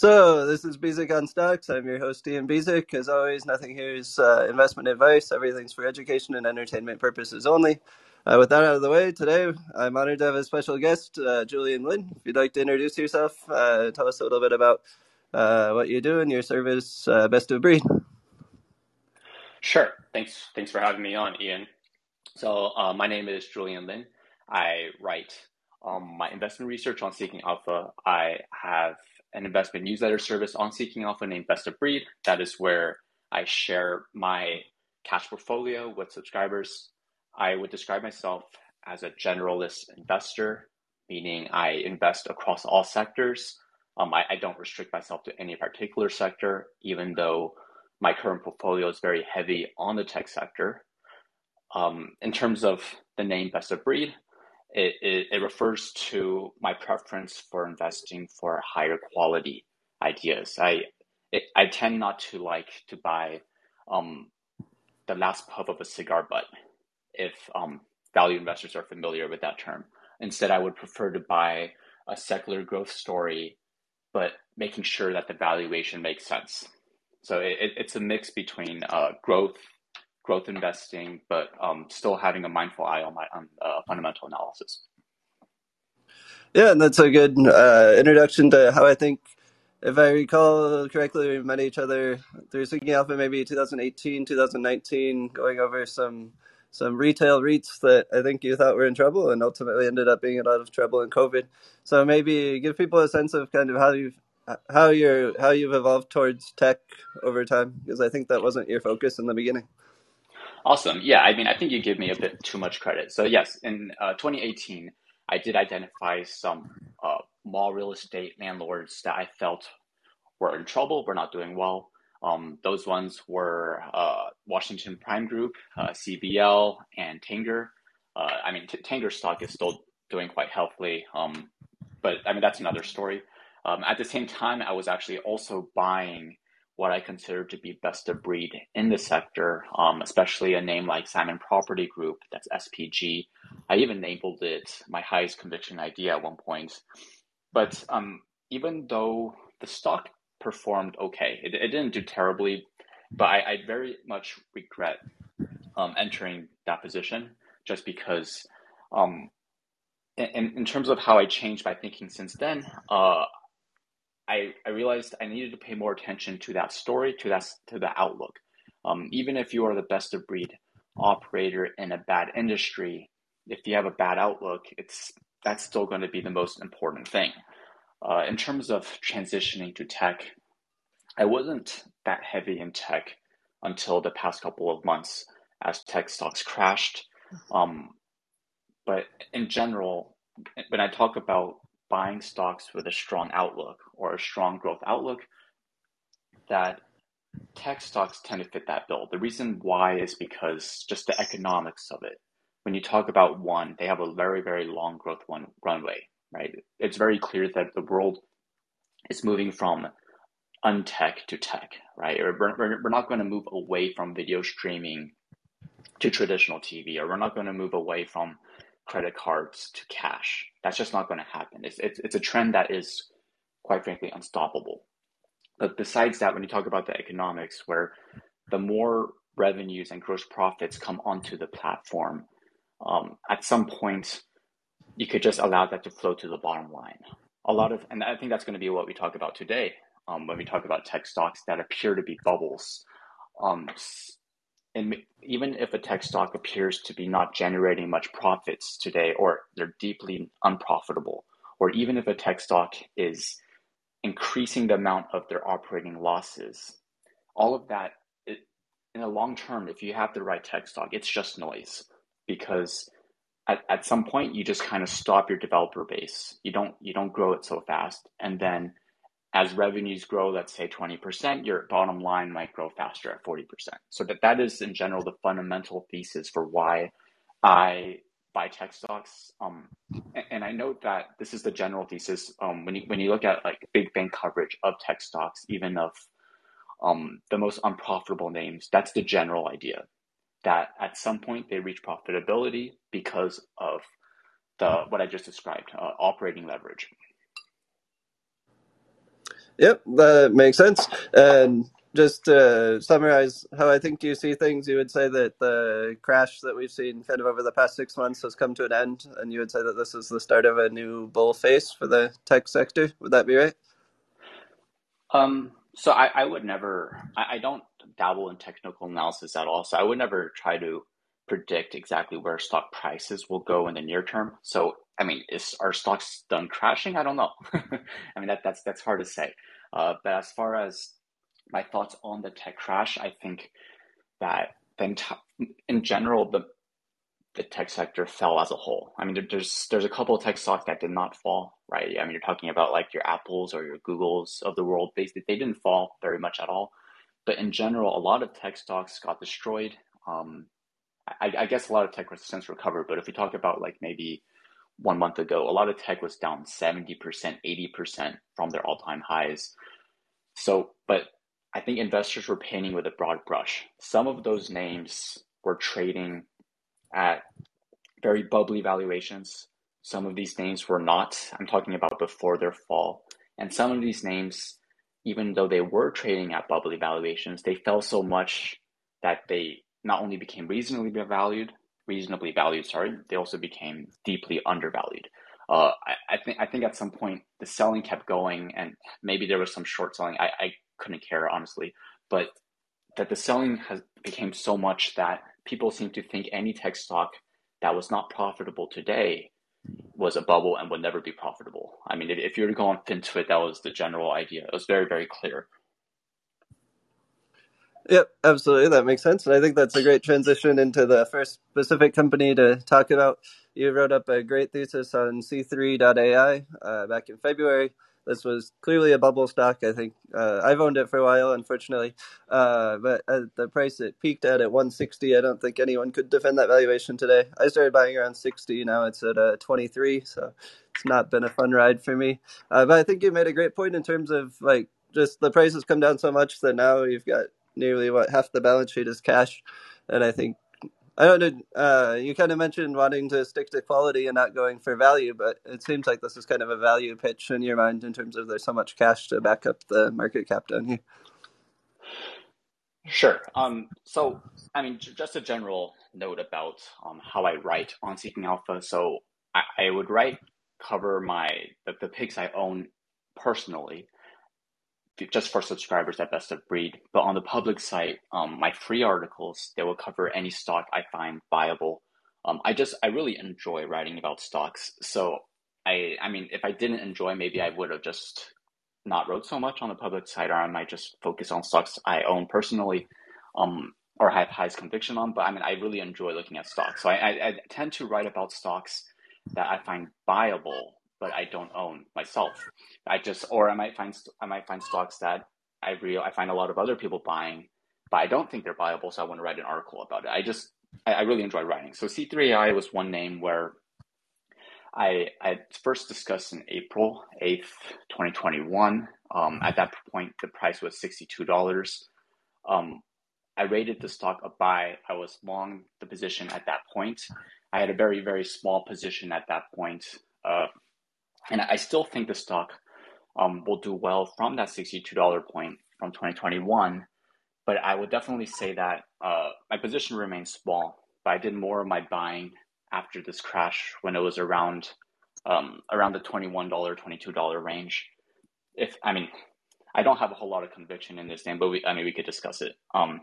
So, this is Bezek on Stocks. I'm your host, Ian Bezek. As always, nothing here is uh, investment advice. Everything's for education and entertainment purposes only. Uh, with that out of the way, today I'm honored to have a special guest, uh, Julian Lin. If you'd like to introduce yourself, uh, tell us a little bit about uh, what you do and your service, uh, best of breed. Sure. Thanks. Thanks for having me on, Ian. So, my name is Julian Lin. I write um, my investment research on Seeking Alpha. I have an investment newsletter service on Seeking Alpha named Best of Breed. That is where I share my cash portfolio with subscribers. I would describe myself as a generalist investor, meaning I invest across all sectors. Um, I, I don't restrict myself to any particular sector, even though my current portfolio is very heavy on the tech sector. Um, in terms of the name Best of Breed, it, it, it, refers to my preference for investing for higher quality ideas. I it, I tend not to like to buy um, the last puff of a cigar butt, if um, value investors are familiar with that term. Instead, I would prefer to buy a secular growth story, but making sure that the valuation makes sense. So it, it's a mix between uh, growth growth investing, but um, still having a mindful eye on my on uh, fundamental analysis. Yeah, and that's a good uh, introduction to how I think, if I recall correctly, we met each other through Seeking Alpha maybe 2018, 2019, going over some some retail REITs that I think you thought were in trouble and ultimately ended up being a lot of trouble in COVID. So maybe give people a sense of kind of how you've how you're how you've evolved towards tech over time because I think that wasn't your focus in the beginning. Awesome. Yeah, I mean, I think you give me a bit too much credit. So yes, in uh, 2018, I did identify some uh, mall real estate landlords that I felt were in trouble, were not doing well. Um, those ones were uh, Washington Prime Group, uh, CBL, and Tanger. Uh, I mean, T- Tanger stock is still doing quite healthily, um, but I mean that's another story. Um, at the same time, I was actually also buying what I consider to be best of breed in the sector, um, especially a name like Simon Property Group, that's SPG. I even labeled it my highest conviction idea at one point. But um, even though the stock performed okay, it, it didn't do terribly, but I, I very much regret um, entering that position just because. Um, in, in terms of how I changed my thinking since then, uh, I, I realized I needed to pay more attention to that story, to that to the outlook. Um, even if you are the best of breed operator in a bad industry, if you have a bad outlook, it's that's still going to be the most important thing. Uh, in terms of transitioning to tech, I wasn't that heavy in tech until the past couple of months as tech stocks crashed. Um, but in general, when I talk about buying stocks with a strong outlook or a strong growth outlook, that tech stocks tend to fit that bill. The reason why is because just the economics of it. When you talk about one, they have a very, very long growth one runway, right? It's very clear that the world is moving from untech to tech, right? We're, we're, we're not going to move away from video streaming to traditional TV, or we're not going to move away from credit cards to cash. That's just not going to happen. It's, it's, it's a trend that is, quite frankly, unstoppable. But besides that, when you talk about the economics, where the more revenues and gross profits come onto the platform, um, at some point, you could just allow that to flow to the bottom line. A lot of, and I think that's going to be what we talk about today um, when we talk about tech stocks that appear to be bubbles. Um, and even if a tech stock appears to be not generating much profits today, or they're deeply unprofitable, or even if a tech stock is increasing the amount of their operating losses, all of that, it, in the long term, if you have the right tech stock, it's just noise because at, at some point you just kind of stop your developer base. You don't you don't grow it so fast, and then as revenues grow, let's say 20%, your bottom line might grow faster at 40%. So that, that is in general the fundamental thesis for why I buy tech stocks. Um, and, and, I note that this is the general thesis um, when you when you look at like big bank coverage of tech stocks, even of um, the most unprofitable names. That's the general idea that at some point they reach profitability because of the what I just described, uh, operating leverage. Yep, that makes sense. And just to summarize how I think you see things, you would say that the crash that we've seen kind of over the past six months has come to an end, and you would say that this is the start of a new bull phase for the tech sector. Would that be right? Um, so I, I would never, I, I don't dabble in technical analysis at all. So I would never try to predict exactly where stock prices will go in the near term. So I mean, is our stocks done crashing? I don't know. I mean that that's that's hard to say. Uh, but as far as my thoughts on the tech crash, I think that then in general the the tech sector fell as a whole. I mean, there's there's a couple of tech stocks that did not fall, right? I mean, you're talking about like your Apples or your Googles of the world. They they didn't fall very much at all, but in general, a lot of tech stocks got destroyed. Um, I, I guess a lot of tech has since recovered, but if we talk about like maybe one month ago, a lot of tech was down 70%, 80% from their all time highs. So, but I think investors were painting with a broad brush. Some of those names were trading at very bubbly valuations. Some of these names were not. I'm talking about before their fall. And some of these names, even though they were trading at bubbly valuations, they fell so much that they not only became reasonably valued, reasonably valued, sorry, they also became deeply undervalued. Uh, I, I, think I think at some point the selling kept going, and maybe there was some short selling. I, I couldn't care honestly, but that the selling has became so much that people seem to think any tech stock that was not profitable today was a bubble and would never be profitable. I mean, if, if you were to go on FinTwit, that was the general idea. It was very, very clear. Yep, absolutely. That makes sense. And I think that's a great transition into the first specific company to talk about. You wrote up a great thesis on C3.ai uh, back in February. This was clearly a bubble stock. I think uh, I've owned it for a while, unfortunately. Uh, but at the price it peaked at at 160, I don't think anyone could defend that valuation today. I started buying around 60. Now it's at uh, 23, so it's not been a fun ride for me. Uh, but I think you made a great point in terms of like just the prices come down so much that now you've got nearly what half the balance sheet is cash, and I think I don't know. Uh, you kind of mentioned wanting to stick to quality and not going for value, but it seems like this is kind of a value pitch in your mind in terms of there's so much cash to back up the market cap down here. Sure. Um, so, I mean, just a general note about um, how I write on Seeking Alpha. So, I, I would write cover my the, the picks I own personally, just for subscribers at Best of Breed. But on the public site, um, my free articles they will cover any stock I find viable. Um, I just I really enjoy writing about stocks. So I I mean, if I didn't enjoy, maybe I would have just not wrote so much on the public site, or I might just focus on stocks I own personally, um, or have highest conviction on. But I mean, I really enjoy looking at stocks. So I, I, I tend to write about stocks that I find viable but I don't own myself. I just or I might find I might find stocks that I real I find a lot of other people buying, but I don't think they're viable, so I want to write an article about it. I just I, I really enjoy writing. So C3AI was one name where I I first discussed in April eighth, twenty twenty one. Um, at that point, the price was sixty two dollars. Um, I rated the stock a buy. I was long the position at that point. I had a very very small position at that point. Uh, and I still think the stock um, will do well from that $62 point from 2021. But I would definitely say that uh, my position remains small. But I did more of my buying after this crash when it was around um, around the $21, $22 range. If I mean, I don't have a whole lot of conviction in this name, but we, I mean, we could discuss it. Um,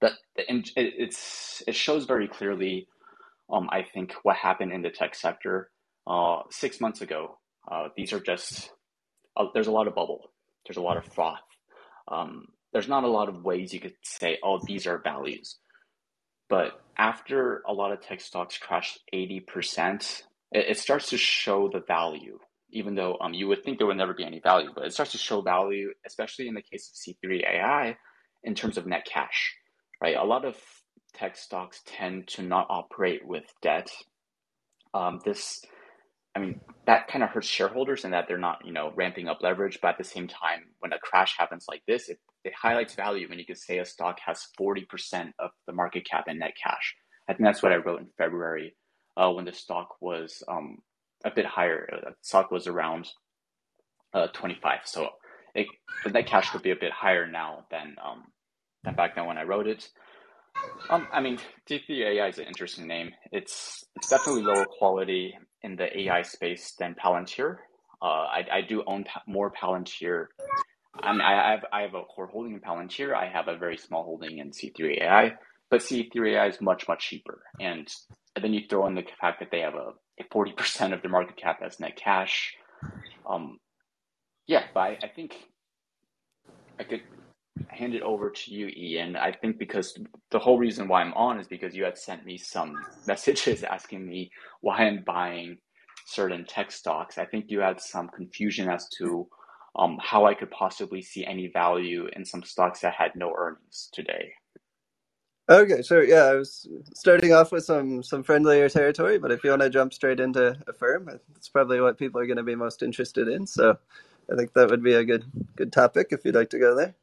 but it, it's it shows very clearly, um, I think, what happened in the tech sector uh, six months ago uh, these are just uh, there's a lot of bubble. There's a lot of froth. Um, there's not a lot of ways you could say, oh, these are values. But after a lot of tech stocks crashed 80%, it, it starts to show the value, even though um, you would think there would never be any value, but it starts to show value, especially in the case of C3 AI, in terms of net cash, right? A lot of tech stocks tend to not operate with debt. Um, this I mean, that kind of hurts shareholders in that they're not, you know, ramping up leverage. But at the same time, when a crash happens like this, it, it highlights value when you could say a stock has 40% of the market cap in net cash. I think that's what I wrote in February uh, when the stock was um, a bit higher. Uh, the stock was around uh, 25. So it, the net cash could be a bit higher now than um, than back then when I wrote it. Um, I mean, C3.ai is an interesting name. It's it's definitely lower quality in the AI space than Palantir. Uh, I, I do own pa- more Palantir. I mean, I have I have a core holding in Palantir. I have a very small holding in C3AI, but C3AI is much much cheaper. And, then you throw in the fact that they have a forty percent of their market cap as net cash. Um, yeah, but I, I think I could hand it over to you, Ian. I think because the whole reason why I'm on is because you had sent me some messages asking me why I'm buying certain tech stocks. I think you had some confusion as to um, how I could possibly see any value in some stocks that had no earnings today. Okay, sure. Yeah, I was starting off with some some friendlier territory, but if you want to jump straight into Affirm, that's probably what people are going to be most interested in. So, I think that would be a good good topic if you'd like to go there.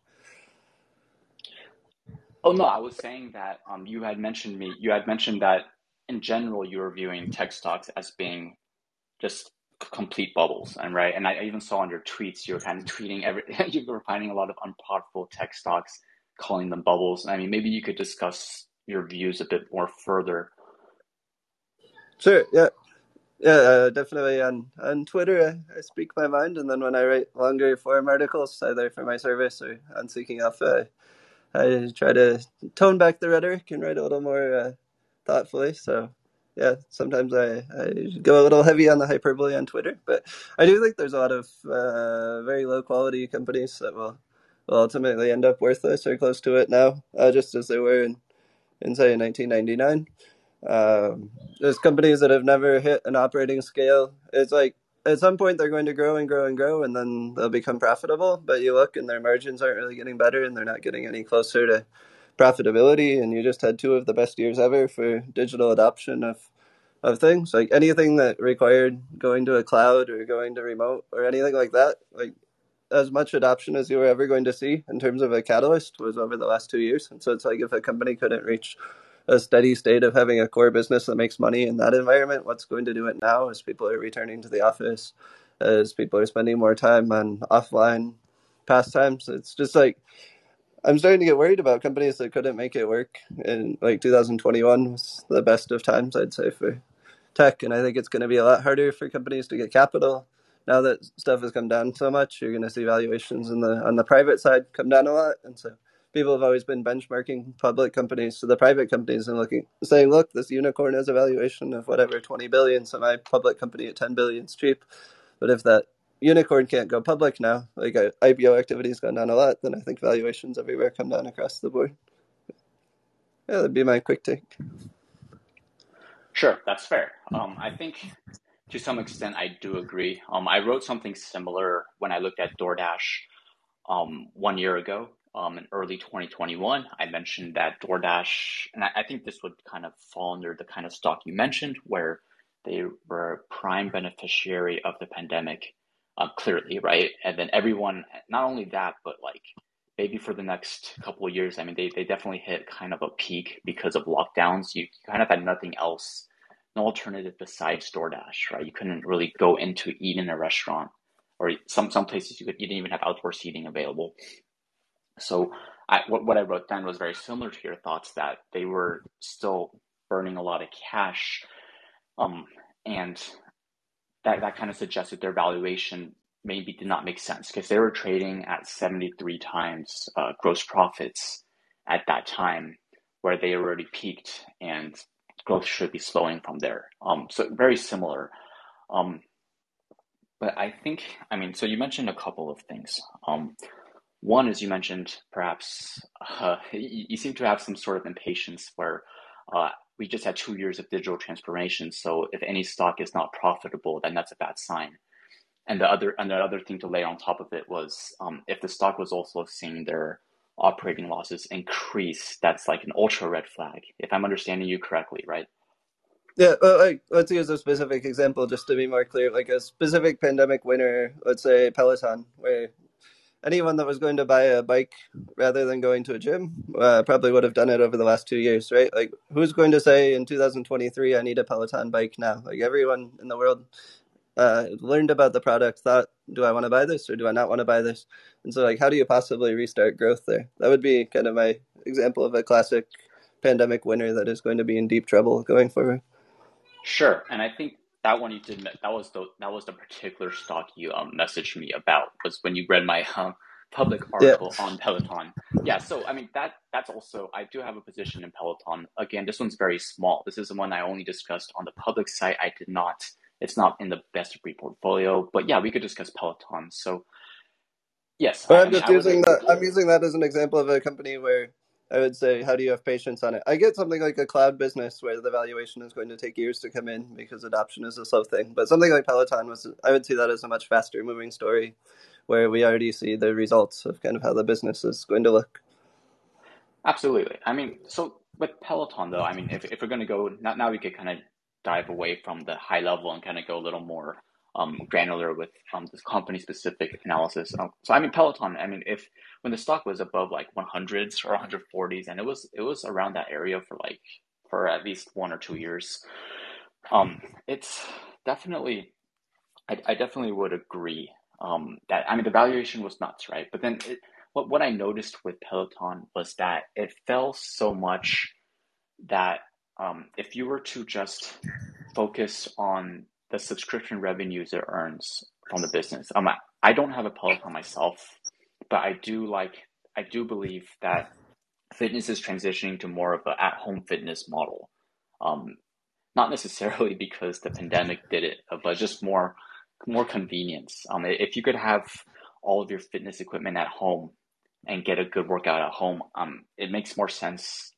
Oh no, I was saying that um, you had mentioned me. You had mentioned that in general you were viewing tech stocks as being just complete bubbles, and right. And I even saw on your tweets you were kind of tweeting every. you were finding a lot of unprofitable tech stocks, calling them bubbles. I mean, maybe you could discuss your views a bit more further. Sure. Yeah. Yeah, uh, definitely on on Twitter, I, I, speak my mind, and then when I write longer form articles, either for my service or on Seeking Alpha, I try to tone back the rhetoric and write a little more uh, thoughtfully. So yeah, sometimes I, I go a little heavy on the hyperbole on Twitter, but I do think there's a lot of uh, very low quality companies that will, will ultimately end up worthless or close to it now, uh, just as they were in, in say 1999. Um, there's companies that have never hit an operating scale. It's like at some point they're going to grow and grow and grow and then they'll become profitable. But you look and their margins aren't really getting better and they're not getting any closer to profitability. And you just had two of the best years ever for digital adoption of of things. Like anything that required going to a cloud or going to remote or anything like that like as much adoption as you were ever going to see in terms of a catalyst was over the last two years. And so it's like if a company couldn't reach a steady state of having a core business that makes money in that environment. What's going to do it now as people are returning to the office, as people are spending more time on offline pastimes. It's just like I'm starting to get worried about companies that couldn't make it work in like 2021 was the best of times, I'd say, for tech. And I think it's going to be a lot harder for companies to get capital now that stuff has come down so much. You're going to see valuations in the on the private side come down a lot, and so people have always been benchmarking public companies to the private companies and looking saying look this unicorn has a valuation of whatever 20 billion so my public company at 10 billion is cheap. But if that unicorn can't go public now like uh, ipo activity has gone down a lot then i think valuations everywhere come down across the board. Yeah that'd be my quick take. Sure that's fair. Um, i think to some extent i do agree. Um, i wrote something similar when i looked at doordash um, one year ago um, in early 2021, I mentioned that DoorDash, and I, I, think this would kind of fall under the kind of stock you mentioned, where they were prime beneficiary of the pandemic, uh, clearly, right? And then everyone, not only that, but like maybe for the next couple of years, I mean, they, they definitely hit kind of a peak because of lockdowns. You kind of had nothing else, no alternative besides DoorDash, right? You couldn't really go into eat in a restaurant, or some some places you could you didn't even have outdoor seating available. So I, what, what I wrote then was very similar to your thoughts that they were still burning a lot of cash. Um, and that, that kind of suggested their valuation maybe did not make sense because they were trading at 73 times uh, gross profits at that time where they already peaked and growth should be slowing from there. Um, so very similar. Um, but I think, I mean, so you mentioned a couple of things. Um, one, as you mentioned, perhaps uh, you, you, seem to have some sort of impatience where uh, we just had two years of digital transformation. So if any stock is not profitable, then that's a bad sign. And the other and the other thing to lay on top of it was um, if the stock was also seeing their operating losses increase, that's like an ultra red flag. If I'm understanding you correctly, right? Yeah, well, like, let's use a specific example just to be more clear. Like a specific pandemic winner, let's say Peloton, where anyone that was going to buy a bike rather than going to a gym uh, probably would have done it over the last two years, right? Like, who's going to say in 2023, I need a Peloton bike now? Like, everyone in the world uh, learned about the product, thought, do I want to buy this or do I not want to buy this? And so, like, how do you possibly restart growth there? That would be kind of my example of a classic pandemic winner that is going to be in deep trouble going forward. Sure, and I think that one you did that was the that was the particular stock you um, messaged me about was when you read my um, public article yeah. on Peloton. Yeah, so I mean that that's also I do have a position in Peloton. Again, this one's very small. This is the one I only discussed on the public site. I did not. It's not in the best of breed portfolio, but yeah, we could discuss Peloton. So yes, but I, I'm just using that. I'm using that as an example of a company where I would say, how do you have patience on it? I get something like a cloud business where the valuation is going to take years to come in because adoption is a slow thing. But something like Peloton was, I would see that as a much faster moving story where we already see the results of kind of how the business is going to look. Absolutely. I mean, so with Peloton though, I mean, if, if we're going to go, now, now we could kind of dive away from the high level and kind of go a little more um, granular with um, this company specific analysis. Um, so I mean Peloton. I mean if when the stock was above like 100s or 140s, and it was it was around that area for like for at least one or two years. Um, it's definitely, I, I definitely would agree um, that I mean the valuation was nuts, right? But then it, what what I noticed with Peloton was that it fell so much that um, if you were to just focus on the subscription revenues it earns from the business. Um, I don't have a Peloton myself, but I do like I do believe that fitness is transitioning to more of an at-home fitness model. Um, not necessarily because the pandemic did it, but just more more convenience. Um, if you could have all of your fitness equipment at home and get a good workout at home, um, it makes more sense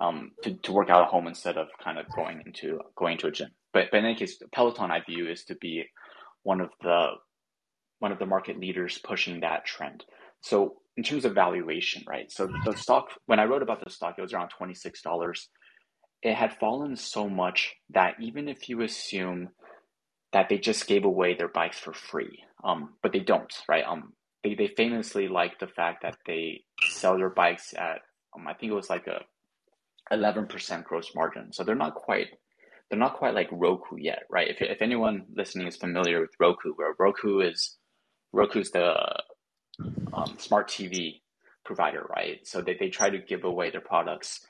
um, to, to work out at home instead of kind of going into going to a gym but, but in any case, Peloton I view is to be one of the one of the market leaders pushing that trend. So in terms of valuation, right? So the stock when I wrote about the stock, it was around twenty six dollars. It had fallen so much that even if you assume that they just gave away their bikes for free, um, but they don't, right? Um, they they famously like the fact that they sell their bikes at um, I think it was like a eleven percent gross margin. So they're not quite they're not quite like Roku yet, right? If, if anyone listening is familiar with Roku, where Roku is Roku's the um, smart TV provider, right? So they, they try to give away their products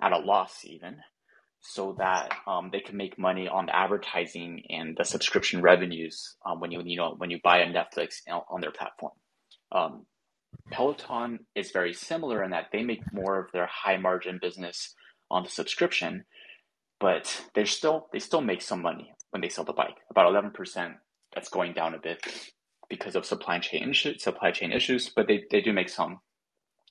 at a loss even so that um, they can make money on the advertising and the subscription revenues um, when you you know when you buy a Netflix on their platform. Um, Peloton is very similar in that they make more of their high margin business on the subscription, but they're still they still make some money when they sell the bike. About eleven percent. That's going down a bit because of supply chain supply chain issues, but they, they do make some.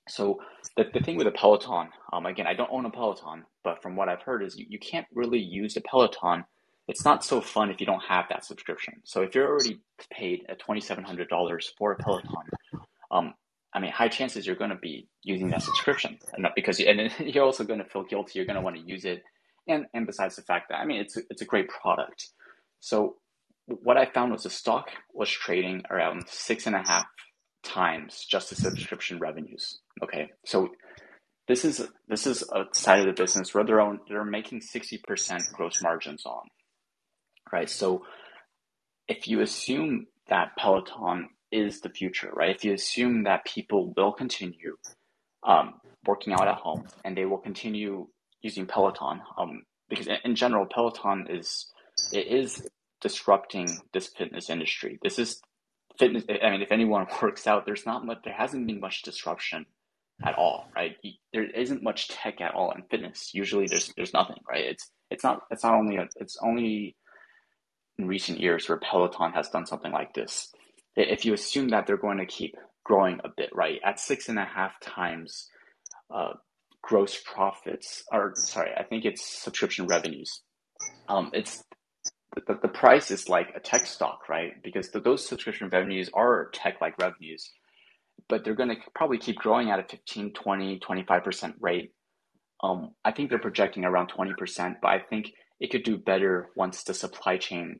So the, the thing with a Peloton, um, again, I don't own a Peloton, but from what I've heard is you, you can't really use a Peloton. It's not so fun if you don't have that subscription. So if you're already paid at twenty seven hundred dollars for a Peloton, um, I mean, high chances you're going to be using that subscription, and because you, and you're also going to feel guilty. You're going to want to use it and and besides the fact that I mean it's a, it's a great product. So what I found was the stock was trading around six and a half times just the subscription revenues. Okay, so this is this is a side of the business where they're on, they're making sixty percent gross margins on, right? So if you assume that Peloton is the future, right? If you assume that people will continue um, working out at home and they will continue using Peloton um, because in general, Peloton is it is disrupting this fitness industry. This is fitness. I mean, if anyone works out, there's not much. There hasn't been much disruption at all, right? There isn't much tech at all in fitness. Usually, there's there's nothing, right? It's it's not it's not only a, it's only in recent years where Peloton has done something like this. If you assume that they're going to keep growing a bit, right, at six and a half times uh, gross profits, or sorry, I think it's subscription revenues. Um, it's the, the price is like a tech stock, right? Because the, those subscription revenues are tech like revenues, but they're going to probably keep growing at a 15, 20, 25% rate. Um, I think they're projecting around 20%, but I think it could do better once the supply chain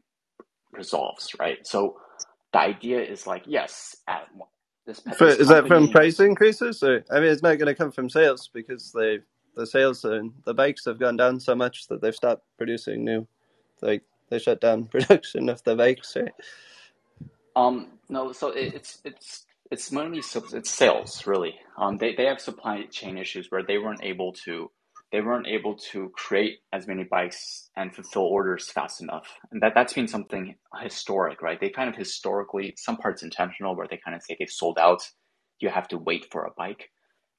resolves, right? So the idea is like, yes, at this, For, is that from price increases? Or I mean, it's not going to come from sales because they the sales and the bikes have gone down so much that they've stopped producing new. Like they shut down production of the bikes, right? Um, no, so it, it's it's it's mainly it's sales really. Um, they they have supply chain issues where they weren't able to they weren't able to create as many bikes and fulfill orders fast enough, and that that's been something historic, right? They kind of historically some parts intentional where they kind of say they sold out. You have to wait for a bike,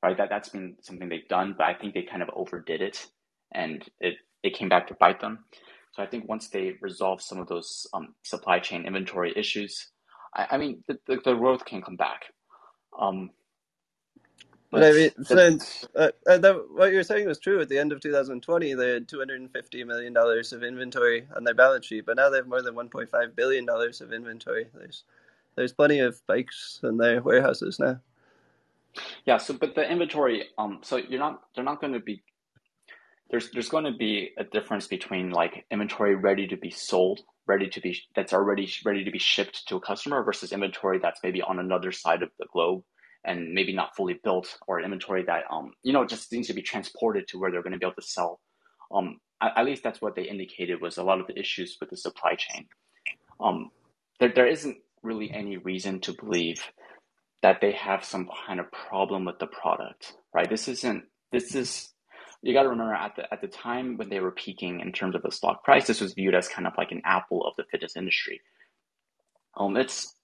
right? That that's been something they've done, but I think they kind of overdid it, and it it came back to bite them. So I think once they resolve some of those um, supply chain inventory issues, I, I mean, the, the, the, growth can come back. Um, but, but I mean, since uh, uh, what you're saying was true. At the end of 2020, they had 250 million dollars of inventory on their balance sheet, but now they have more than 1.5 billion dollars of inventory. There's there's plenty of bikes in their warehouses now. Yeah. So, but the inventory, um, so you're not they're not going to be there's there's going to be a difference between like inventory ready to be sold, ready to be that's already ready to be shipped to a customer versus inventory that's maybe on another side of the globe and maybe not fully built or inventory that um you know just needs to be transported to where they're going to be able to sell. Um, at, at least that's what they indicated was a lot of the issues with the supply chain. Um, there there isn't really any reason to believe that they have some kind of problem with the product, right? This isn't this is you got to remember at the at the time when they were peaking in terms of the stock price, this was viewed as kind of like an Apple of the fitness industry. Um, it's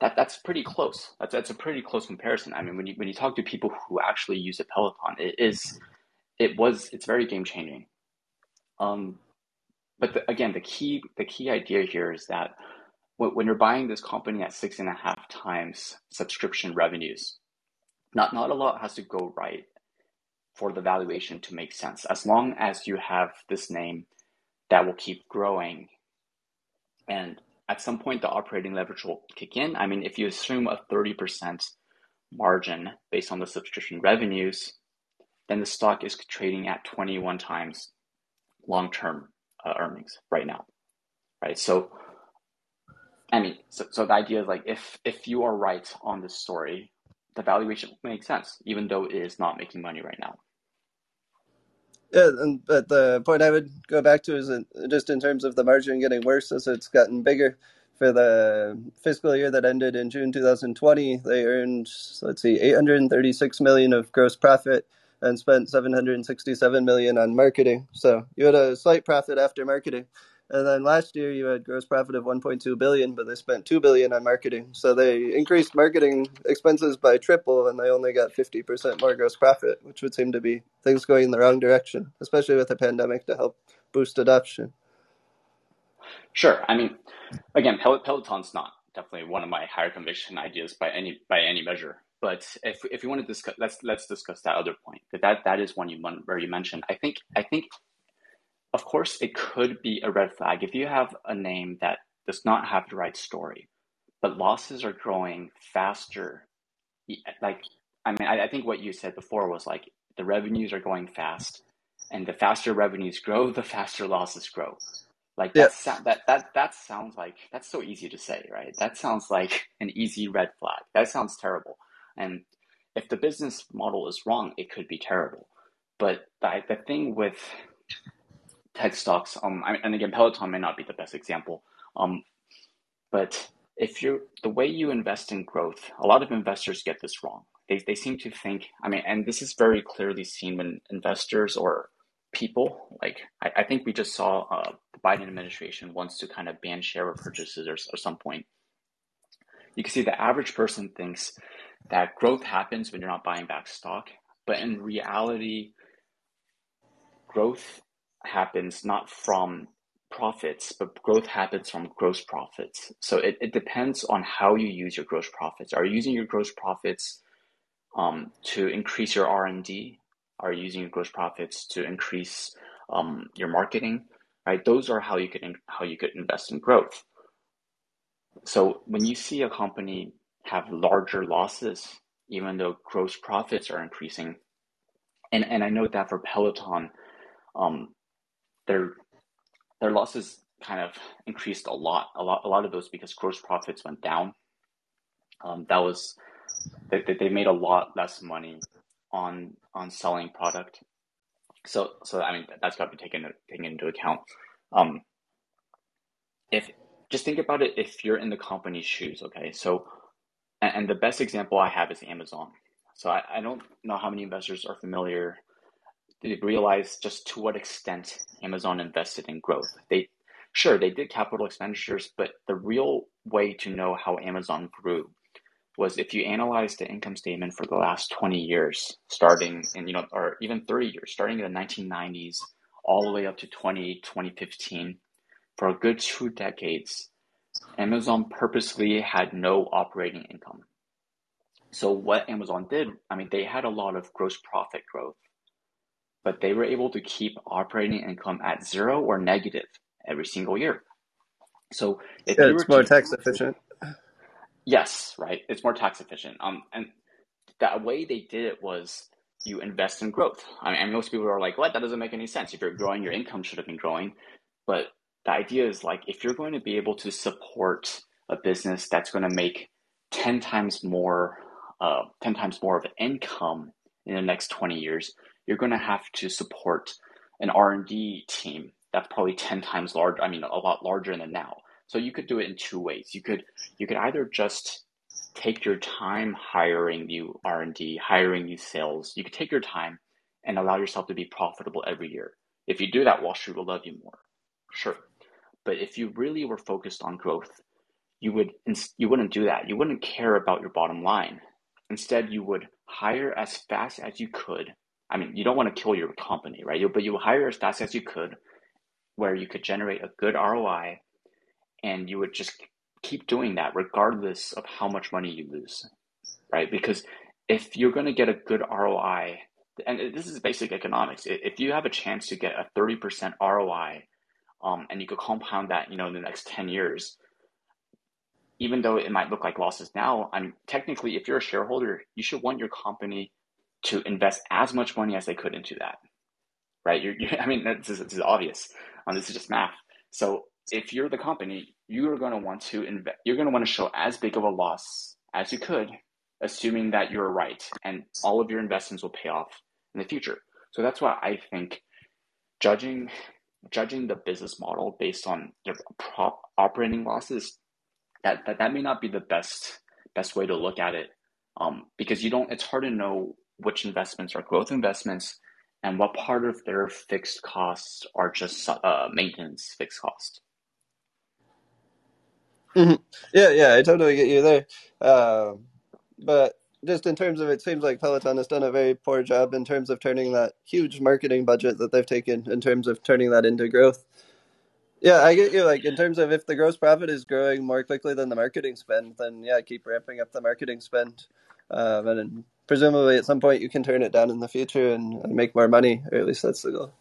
that that's pretty close. That's that's a pretty close comparison. I mean, when you when you talk to people who actually use a Peloton, it is it was it's very game changing. Um, but the, again, the key the key idea here is that when, when you're buying this company at six and a half times subscription revenues, not not a lot has to go right for the valuation to make sense. As long as you have this name that will keep growing and at some point the operating leverage will kick in. I mean, if you assume a 30% margin based on the subscription revenues, then the stock is trading at 21 times long-term uh, earnings right now, right? So, I mean, so, so the idea is like if if you are right on this story, the valuation makes sense, even though it is not making money right now. Yeah, and but the point I would go back to is just in terms of the margin getting worse as it's gotten bigger. For the fiscal year that ended in June 2020, they earned let's see, 836 million of gross profit and spent 767 million on marketing. So you had a slight profit after marketing. And then last year you had gross profit of 1.2 billion, but they spent 2 billion on marketing. So they increased marketing expenses by triple and they only got 50% more gross profit, which would seem to be things going in the wrong direction, especially with the pandemic to help boost adoption. Sure. I mean, again, Pel- Peloton's not definitely one of my higher conviction ideas by any by any measure. But if if you want to discuss, let's let's discuss that other point. That that is one you where you mentioned. I think I think of course, it could be a red flag if you have a name that does not have the right story, but losses are growing faster. Like, I mean, I, I think what you said before was like the revenues are going fast, and the faster revenues grow, the faster losses grow. Like that, that that that sounds like that's so easy to say, right? That sounds like an easy red flag. That sounds terrible. And if the business model is wrong, it could be terrible. But the, the thing with tech stocks, um, and again, Peloton may not be the best example, um, but if you're the way you invest in growth, a lot of investors get this wrong. They, they seem to think, I mean, and this is very clearly seen when investors or people, like I, I think we just saw uh, the Biden administration wants to kind of ban share repurchases or, or some point. You can see the average person thinks that growth happens when you're not buying back stock, but in reality, growth happens not from profits, but growth happens from gross profits. So it, it depends on how you use your gross profits. Are you using your gross profits um, to increase your R and D? Are you using your gross profits to increase um, your marketing? Right, those are how you could how you could invest in growth. So when you see a company have larger losses, even though gross profits are increasing, and and I know that for Peloton, um, their their losses kind of increased a lot. A lot a lot of those because gross profits went down. Um, that was they, they made a lot less money on on selling product. So so I mean that's got to be taken taken into account. Um, if just think about it if you're in the company's shoes, okay? So, and, and the best example I have is Amazon. So I, I don't know how many investors are familiar. They realized just to what extent Amazon invested in growth. They sure they did capital expenditures, but the real way to know how Amazon grew was if you analyze the income statement for the last 20 years, starting in, you know, or even 30 years, starting in the 1990s, all the way up to 20, 2015, for a good two decades, Amazon purposely had no operating income. So what Amazon did, I mean, they had a lot of gross profit growth, but they were able to keep operating income at zero or negative every single year. So if Yeah, it's more to tax efficient. Yes, right. It's more tax efficient. Um, and that way they did it was you invest in growth. I mean, most people are like, "What? That doesn't make any sense. If you're growing, your income should have been growing." But the idea is like, if you're going to be able to support a business that's going to make ten times more, uh, ten times more of income in the next twenty years, you're going to have to support an R and D team that's probably ten times larger. I mean, a lot larger than now. So you could do it in two ways. You could you could either just take your time hiring new R&D, hiring new sales. You could take your time and allow yourself to be profitable every year. If you do that, Wall Street will love you more. Sure. But if you really were focused on growth, you would you wouldn't do that. You wouldn't care about your bottom line. Instead, you would hire as fast as you could. I mean, you don't want to kill your company, right? But you hire as fast as you could where you could generate a good ROI and you would just keep doing that regardless of how much money you lose, right? Because if you're going to get a good ROI, and this is basic economics, if you have a chance to get a 30% ROI um, and you could compound that, you know, in the next 10 years, even though it might look like losses now, I'm technically, if you're a shareholder, you should want your company to invest as much money as they could into that, right? You're, you're I mean, this is, this is obvious. Um, this is just math. So if you're the company, you are going to want to invest. You're going to want to show as big of a loss as you could, assuming that you're right and all of your investments will pay off in the future. So that's why I think judging judging the business model based on their prop operating losses that, that that may not be the best best way to look at it um, because you don't it's hard to know which investments are growth investments and what part of their fixed costs are just uh, maintenance fixed costs hmm Yeah, yeah, I totally get you there. Um, but just in terms of it seems like Peloton has done a very poor job in terms of turning that huge marketing budget that they've taken in terms of turning that into growth. Yeah, I get you. Like in terms of if the gross profit is growing more quickly than the marketing spend, then yeah, keep ramping up the marketing spend, um, and presumably at some point you can turn it down in the future and, and make more money, or at least that's the goal.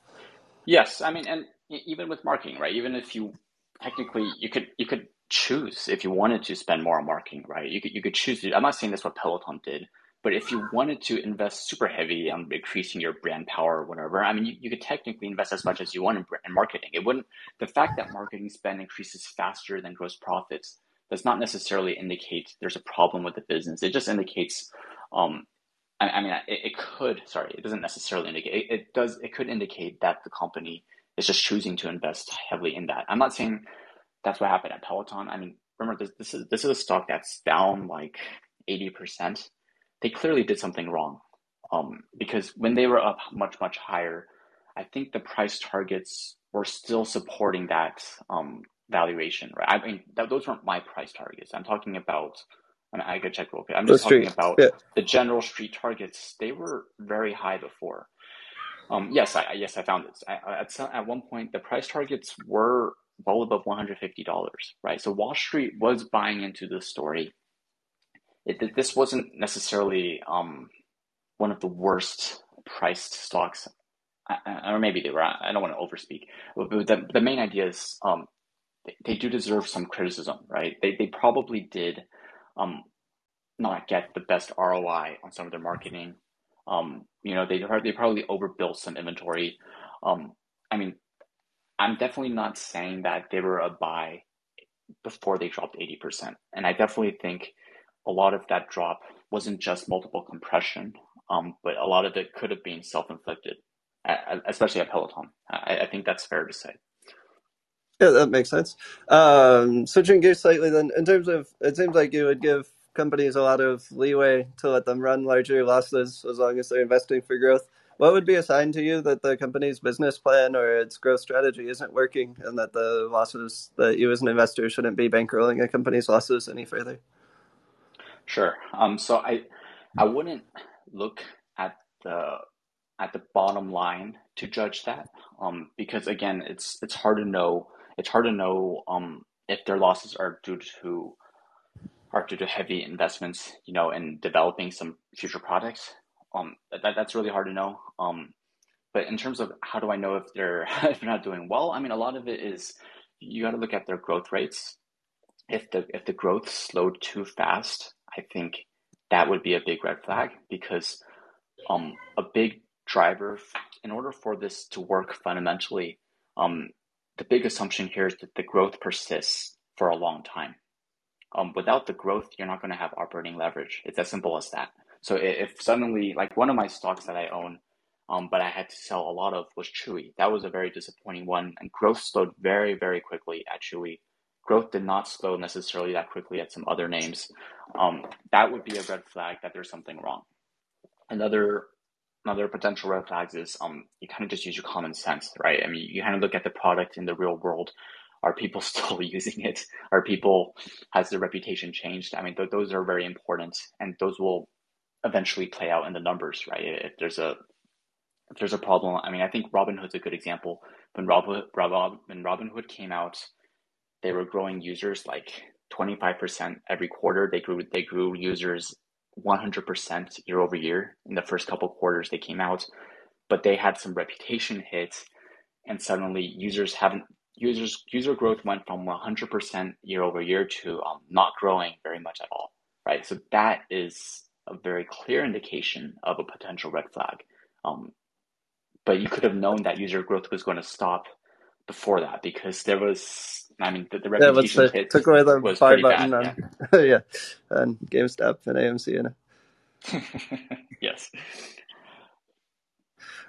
yes i mean and even with marketing right even if you technically you could you could choose if you wanted to spend more on marketing, right? You could you could choose to. I'm not saying that's what Peloton did, but if you wanted to invest super heavy on increasing your brand power or whatever, I mean, you, you could technically invest as much as you want in, in marketing. It wouldn't. The fact that marketing spend increases faster than gross profits does not necessarily indicate there's a problem with the business. It just indicates. Um, I, I mean, it, it, could. Sorry, it doesn't necessarily indicate. It, it does. It could indicate that the company is just choosing to invest heavily in that. I'm not saying that's what happened at Peloton. I mean, remember this, this is this is a stock that's down like eighty percent. They clearly did something wrong, um, because when they were up much much higher, I think the price targets were still supporting that um, valuation. Right? I mean, that, those weren't my price targets. I'm talking about. I, mean, I could check real quick. I'm just talking about yeah. the general street targets. They were very high before. Um, yes, I yes I found this. I, at some, at one point, the price targets were well above $150, right? So Wall Street was buying into this story. It, this wasn't necessarily um, one of the worst priced stocks, or maybe they were. I don't want to overspeak, but the, the main idea is um, they, they, do deserve some criticism, right? They, they probably did um, not get the best ROI on some of their marketing. Um, you know, they they probably overbuilt some inventory. Um, I mean, I'm definitely not saying that they were a buy before they dropped 80%. And I definitely think a lot of that drop wasn't just multiple compression, um, but a lot of it could have been self inflicted, especially at Peloton. I, I, think that's fair to say. Yeah, that makes sense. Um, switching gears slightly, then, in terms of, it seems like you would give companies a lot of leeway to let them run larger losses as long as they're investing for growth. What would be a sign to you that the company's business plan or its growth strategy isn't working and that the losses that you as an investor shouldn't be bankrolling a company's losses any further? Sure. Um, so I I wouldn't look at the at the bottom line to judge that um, because again it's it's hard to know it's hard to know um, if their losses are due to are due to heavy investments, you know, in developing some future products. Um, that, that's really hard to know. Um, but in terms of how do I know if they're if they're not doing well, I mean, a lot of it is you got to look at their growth rates. If the if the growth slowed too fast, I think that would be a big red flag because um, a big driver in order for this to work fundamentally, um, the big assumption here is that the growth persists for a long time. Um, without the growth, you're not going to have operating leverage. It's as simple as that. So if suddenly, like one of my stocks that I own, um, but I had to sell a lot of was Chewy. That was a very disappointing one, and growth slowed very, very quickly at Chewy. Growth did not slow necessarily that quickly at some other names. Um, that would be a red flag that there's something wrong. Another another potential red flags is um, you kind of just use your common sense, right? I mean, you kind of look at the product in the real world. Are people still using it? Are people has their reputation changed? I mean, th- those are very important, and those will eventually play out in the numbers, right? If there's a if there's a problem, I mean, I think Robinhood's a good example. When Robin when Robinhood came out, they were growing users like 25% every quarter. They grew they grew users 100% year over year in the first couple quarters they came out, but they had some reputation hits, and suddenly users haven't users user growth went from 100% year over year to um, not growing very much at all, right? So that is a very clear indication of a potential red flag. Um, but you could have known that user growth was going to stop before that because there was I mean, the, the reputation yeah, hit took away the was buy button bad. and yeah. and GameStop and AMC and yes.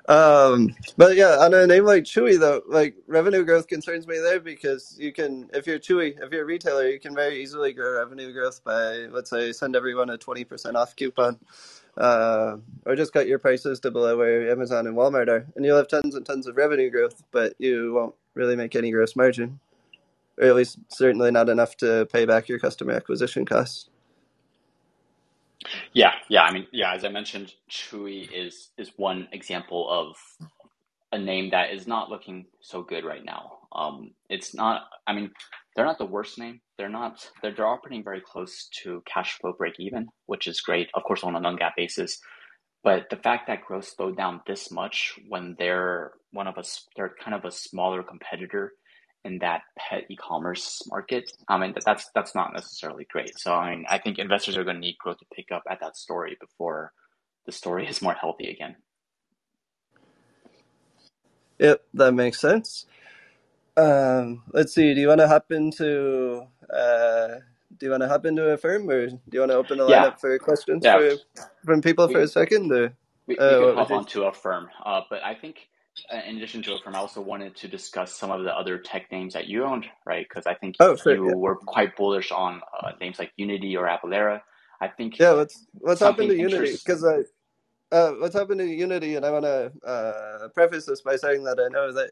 Um, but yeah, on a name like Chewy though, like revenue growth concerns me there because you can, if you're Chewy, if you're a retailer, you can very easily grow revenue growth by, let's say, send everyone a twenty percent off coupon, uh, or just cut your prices to below where Amazon and Walmart are, and you'll have tons and tons of revenue growth, but you won't really make any gross margin or at least certainly not enough to pay back your customer acquisition costs. Yeah, yeah. I mean, yeah. As I mentioned, Chewy is is one example of a name that is not looking so good right now. Um, it's not. I mean, they're not the worst name. They're not. They're, they're operating very close to cash flow break even, which is great. Of course, on a non-GAAP basis. But the fact that growth slowed down this much when they're one of us, they're kind of a smaller competitor in that pet e-commerce market. I mean, that's that's not necessarily great. So I mean, I think investors are going to need growth to pick up at that story before the story is more healthy again. Yep, that makes sense. Um, let's see. Do you want to hop into? Uh, do you want to hop into Affirm, or do you want to open the lineup yeah. for questions yeah. for, from people we, for a second? Or, we, we uh, can hop on to Affirm, uh, but I think in addition to Affirm, I also wanted to discuss some of the other tech names that you owned, right? Because I think oh, sure, you yeah. were quite bullish on uh, names like Unity or Avalara. I think yeah. What's what's happened to Unity? Because I uh, what's happened to Unity, and I want to uh, preface this by saying that I know that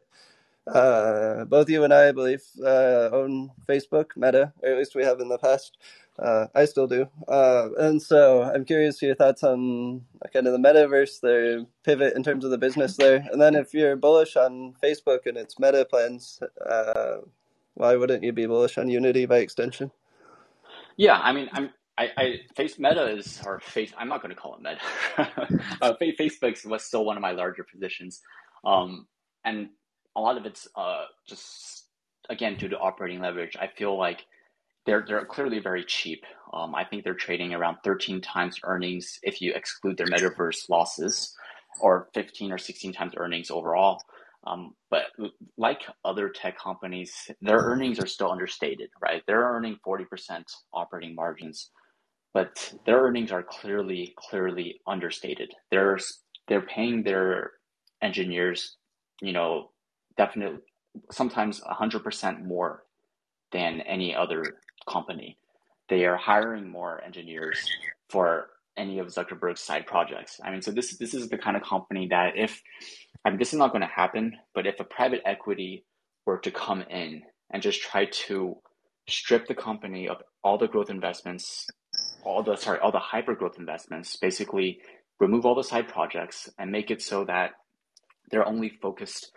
uh, both you and I, I believe, uh, own Facebook, Meta, or at least we have in the past. Uh, I still do. Uh, and so I'm curious your thoughts on kind of the metaverse, the pivot in terms of the business there. And then if you're bullish on Facebook and its meta plans, uh, why wouldn't you be bullish on Unity by extension? Yeah, I mean, I'm. I, I face Meta is or face. I'm not going to call it Meta. uh, was still one of my larger positions, um, and a lot of it's uh, just again due to operating leverage. I feel like they're they're clearly very cheap. Um, I think they're trading around 13 times earnings if you exclude their metaverse losses, or 15 or 16 times earnings overall. Um, but like other tech companies, their earnings are still understated, right? They're earning 40% operating margins, but their earnings are clearly clearly understated. They're they're paying their engineers, you know, definitely sometimes 100% more than any other company. They are hiring more engineers for any of Zuckerberg's side projects. I mean, so this this is the kind of company that if I mean this is not going to happen, but if a private equity were to come in and just try to strip the company of all the growth investments, all the sorry, all the hyper growth investments, basically remove all the side projects and make it so that they're only focused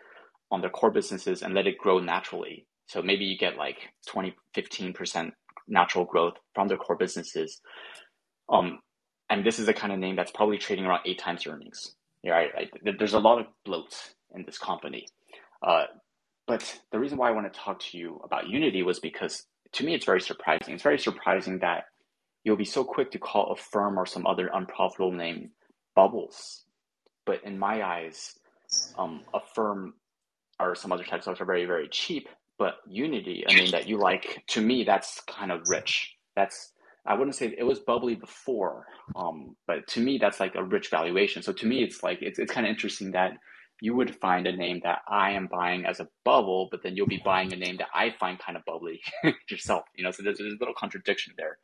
on their core businesses and let it grow naturally. So maybe you get like 20, 15% natural growth from their core businesses. Um, and this is the kind of name that's probably trading around eight times earnings. Right. There's a lot of bloat in this company. Uh, but the reason why I want to talk to you about Unity was because to me it's very surprising. It's very surprising that you'll be so quick to call Affirm or some other unprofitable name bubbles. But in my eyes, um, firm or some other tech stocks are very, very cheap. But Unity, I mean, that you like, to me, that's kind of rich. That's I wouldn't say it was bubbly before, um, but to me, that's like a rich valuation. So to me, it's like it's it's kind of interesting that you would find a name that I am buying as a bubble, but then you'll be buying a name that I find kind of bubbly yourself. You know, so there's, there's a little contradiction there.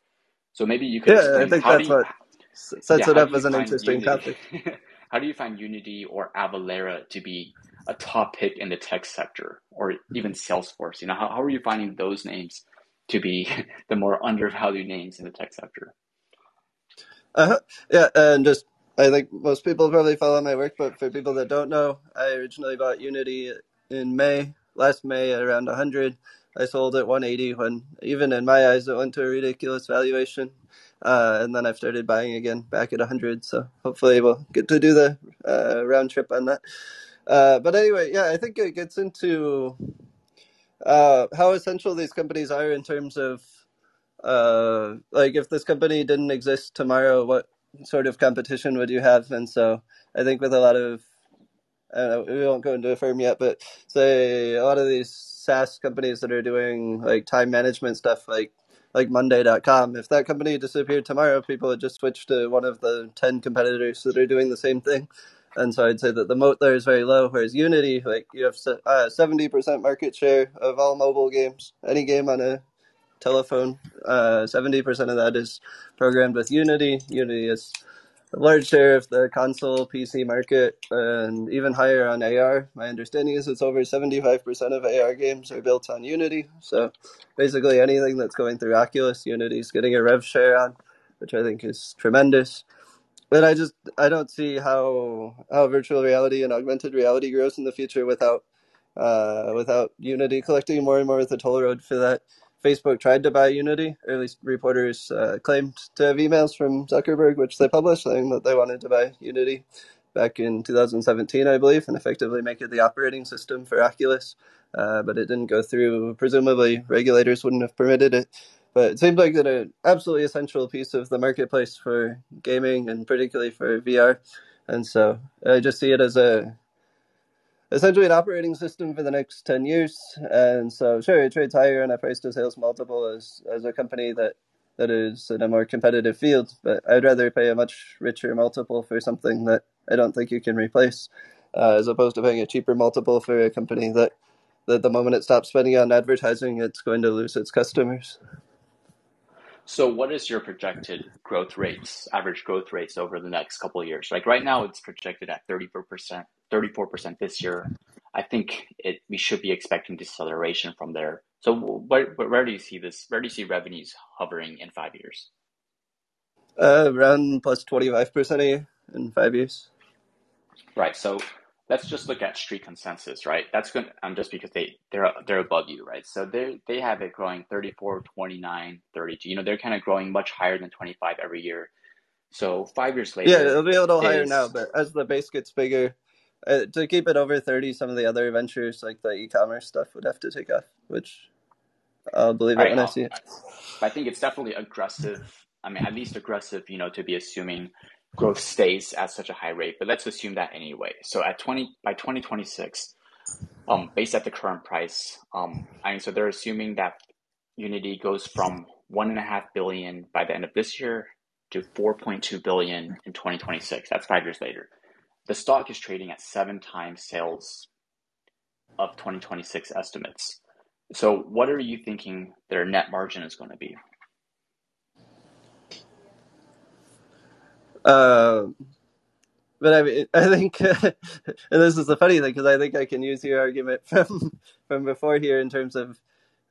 So maybe you could. Yeah, I think that's you, what sets yeah, it up as an interesting Unity, topic. how do you find Unity or Avalara to be a top pick in the tech sector, or even Salesforce? You know, how, how are you finding those names to be the more undervalued names in the tech sector? Uh-huh. Yeah, and just I think most people probably follow my work, but for people that don't know, I originally bought Unity in May, last May at around 100. I sold at 180 when, even in my eyes, it went to a ridiculous valuation. Uh, and then I've started buying again back at 100. So hopefully we'll get to do the uh, round trip on that. Uh, but anyway, yeah, I think it gets into uh, how essential these companies are in terms of uh, like if this company didn't exist tomorrow, what sort of competition would you have? And so I think with a lot of, uh, we won't go into Affirm yet, but say a lot of these SaaS companies that are doing like time management stuff, like like Monday.com, if that company disappeared tomorrow, people would just switch to one of the ten competitors that are doing the same thing. And so I'd say that the moat there is very low, whereas Unity, like you have uh, seventy percent market share of all mobile games, any game on a telephone. Uh, seventy percent of that is programmed with Unity. Unity is a large share of the console PC market, and even higher on AR. My understanding is it's over seventy-five percent of AR games are built on Unity. So basically, anything that's going through Oculus, Unity is getting a rev share on, which I think is tremendous. But I just I don't see how how virtual reality and augmented reality grows in the future without uh, without Unity collecting more and more of the toll road for that. Facebook tried to buy Unity, or at least reporters uh, claimed to have emails from Zuckerberg, which they published, saying that they wanted to buy Unity back in 2017, I believe, and effectively make it the operating system for Oculus. Uh, but it didn't go through. Presumably, regulators wouldn't have permitted it. But it seems like an absolutely essential piece of the marketplace for gaming and particularly for VR. And so I just see it as a essentially an operating system for the next 10 years. And so, sure, it trades higher on a price to sales multiple as, as a company that, that is in a more competitive field. But I'd rather pay a much richer multiple for something that I don't think you can replace, uh, as opposed to paying a cheaper multiple for a company that, that the moment it stops spending on advertising, it's going to lose its customers. So what is your projected growth rates, average growth rates over the next couple of years? Like right now, it's projected at 34%, 34% this year. I think it, we should be expecting deceleration from there. So where, where do you see this? Where do you see revenues hovering in five years? Uh, around plus 25% a year in five years. Right. So let's just look at street consensus, right? That's good. Um, just because they they're they're above you, right? So they they have it growing 34, 29, 32. You know, they're kind of growing much higher than 25 every year. So five years later, yeah, it'll be a little is, higher now, but as the base gets bigger, uh, to keep it over 30, some of the other ventures like the e-commerce stuff would have to take off, which I'll believe it right, when I see it. I think it's definitely aggressive. I mean, at least aggressive, you know, to be assuming growth stays at such a high rate, but let's assume that anyway. So at 20 by 2026, um, based at the current price, um, I mean, so they're assuming that Unity goes from one and a half billion by the end of this year to 4.2 billion in 2026. That's five years later. The stock is trading at seven times sales. of 2026 estimates. So, what are you thinking their net margin is going to be? Uh, but I mean, I think, and this is the funny thing because I think I can use your argument from from before here in terms of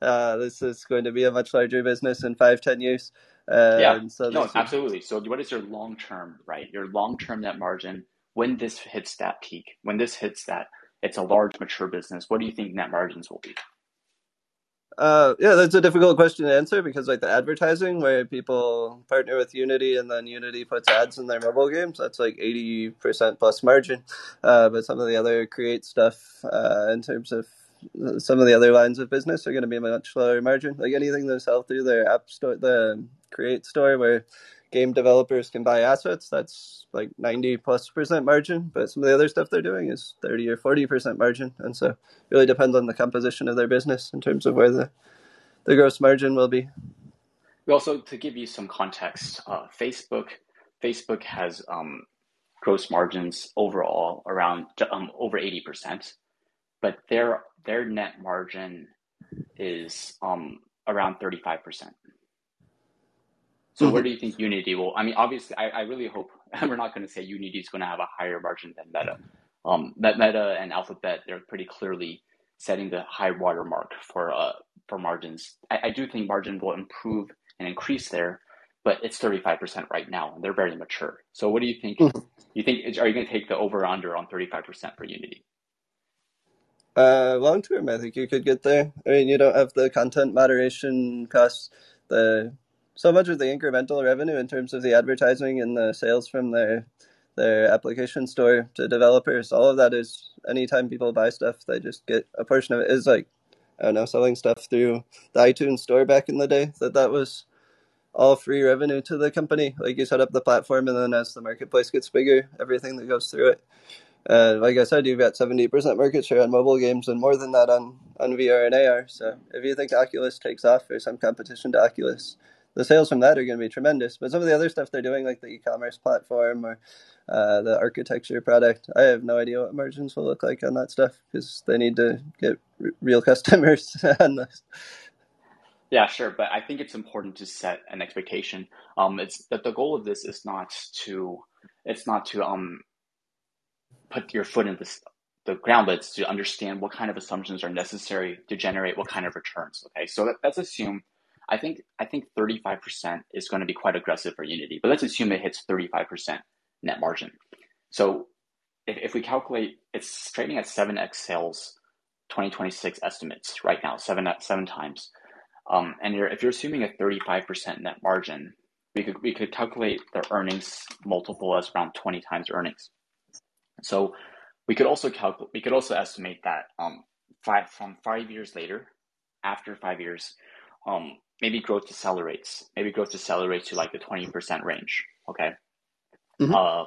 uh, this is going to be a much larger business in five, ten years. Uh, yeah, so no, absolutely. So, what is your long term, right? Your long term net margin when this hits that peak, when this hits that, it's a large mature business. What do you think net margins will be? Uh, yeah, that's a difficult question to answer because, like the advertising, where people partner with Unity and then Unity puts ads in their mobile games, that's like eighty percent plus margin. Uh, but some of the other create stuff, uh, in terms of some of the other lines of business, are going to be a much lower margin. Like anything they sell through their app store, the create store, where game developers can buy assets, that's like 90 plus percent margin. But some of the other stuff they're doing is 30 or 40 percent margin. And so it really depends on the composition of their business in terms of where the, the gross margin will be. We also, to give you some context, uh, Facebook Facebook has um, gross margins overall around um, over 80 percent, but their their net margin is um, around 35 percent. So mm-hmm. where do you think Unity will? I mean, obviously, I, I really hope we're not going to say Unity is going to have a higher margin than Meta. Um, Meta and Alphabet, they're pretty clearly setting the high watermark for uh, for margins. I, I do think margin will improve and increase there, but it's 35% right now, and they're very mature. So what do you think? Mm-hmm. You think are you going to take the over under on 35% for Unity? Uh, long term, I think you could get there. I mean, you don't have the content moderation costs, the so much of the incremental revenue in terms of the advertising and the sales from their their application store to developers. All of that is anytime people buy stuff, they just get a portion of it. Is like I don't know, selling stuff through the iTunes store back in the day. That that was all free revenue to the company. Like you set up the platform, and then as the marketplace gets bigger, everything that goes through it. Uh, like I said, you've got seventy percent market share on mobile games, and more than that on on VR and AR. So if you think Oculus takes off, or some competition to Oculus, the sales from that are going to be tremendous. But some of the other stuff they're doing, like the e-commerce platform or uh, the architecture product, I have no idea what margins will look like on that stuff because they need to get r- real customers on this. Yeah, sure, but I think it's important to set an expectation. Um, it's that the goal of this is not to, it's not to um, put your foot in this the ground, but it's to understand what kind of assumptions are necessary to generate what kind of returns. Okay, so let, let's assume I think I think 35% is going to be quite aggressive for Unity, but let's assume it hits 35% net margin. So if, if we calculate, it's trading at 7x sales 2026 estimates right now, seven seven times. Um, and you're, if you're assuming a 35% net margin, we could we could calculate the earnings multiple as around 20 times earnings. So we could also calculate we could also estimate that um, five from five years later, after five years, um, maybe growth decelerates. Maybe growth decelerates to like the 20% range. Okay. Mm-hmm. Uh,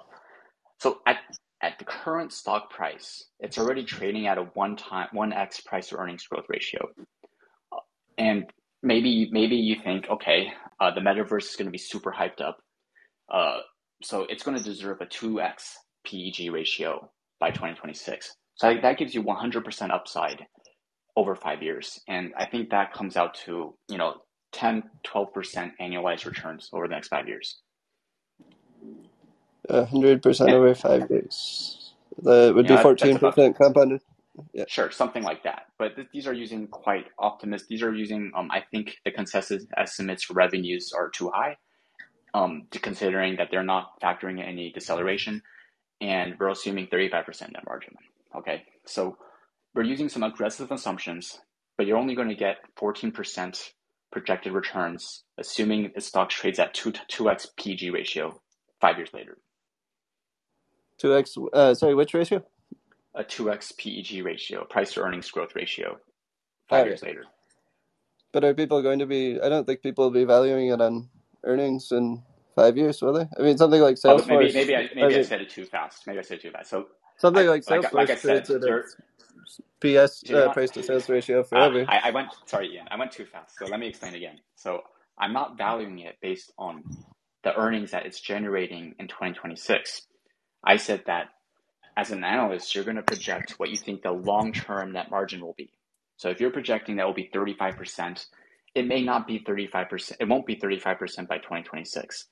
so at, at the current stock price, it's already trading at a one time, one X price to earnings growth ratio. Uh, and maybe, maybe you think, okay, uh, the metaverse is going to be super hyped up. Uh, so it's going to deserve a 2X PEG ratio by 2026. So that gives you 100% upside over five years. And I think that comes out to, you know, 10, 12% annualized returns over the next five years. hundred percent over five years. That would be fourteen percent compounded. Yeah. Sure, something like that. But th- these are using quite optimistic. These are using. Um, I think the consensus estimates for revenues are too high. Um, to considering that they're not factoring in any deceleration, and we're assuming thirty five percent net margin. Okay, so we're using some aggressive assumptions, but you're only going to get fourteen percent projected returns, assuming the stock trades at 2, 2x PEG ratio five years later. 2x, uh, sorry, which ratio? A 2x PEG ratio, price to earnings growth ratio, five years later. But are people going to be, I don't think people will be valuing it on earnings in five years, will they? I mean, something like Salesforce. Oh, maybe maybe, I, maybe I said it too fast. Maybe I said it too fast. So something I, like Salesforce like, like I said, PS uh, price to sales ratio forever. I, I, went sorry, Ian. I went too fast. So let me explain again. So I'm not valuing it based on the earnings that it's generating in 2026. I said that as an analyst, you're going to project what you think the long term net margin will be. So if you're projecting that will be 35%, it may not be 35%. It won't be 35% by 2026.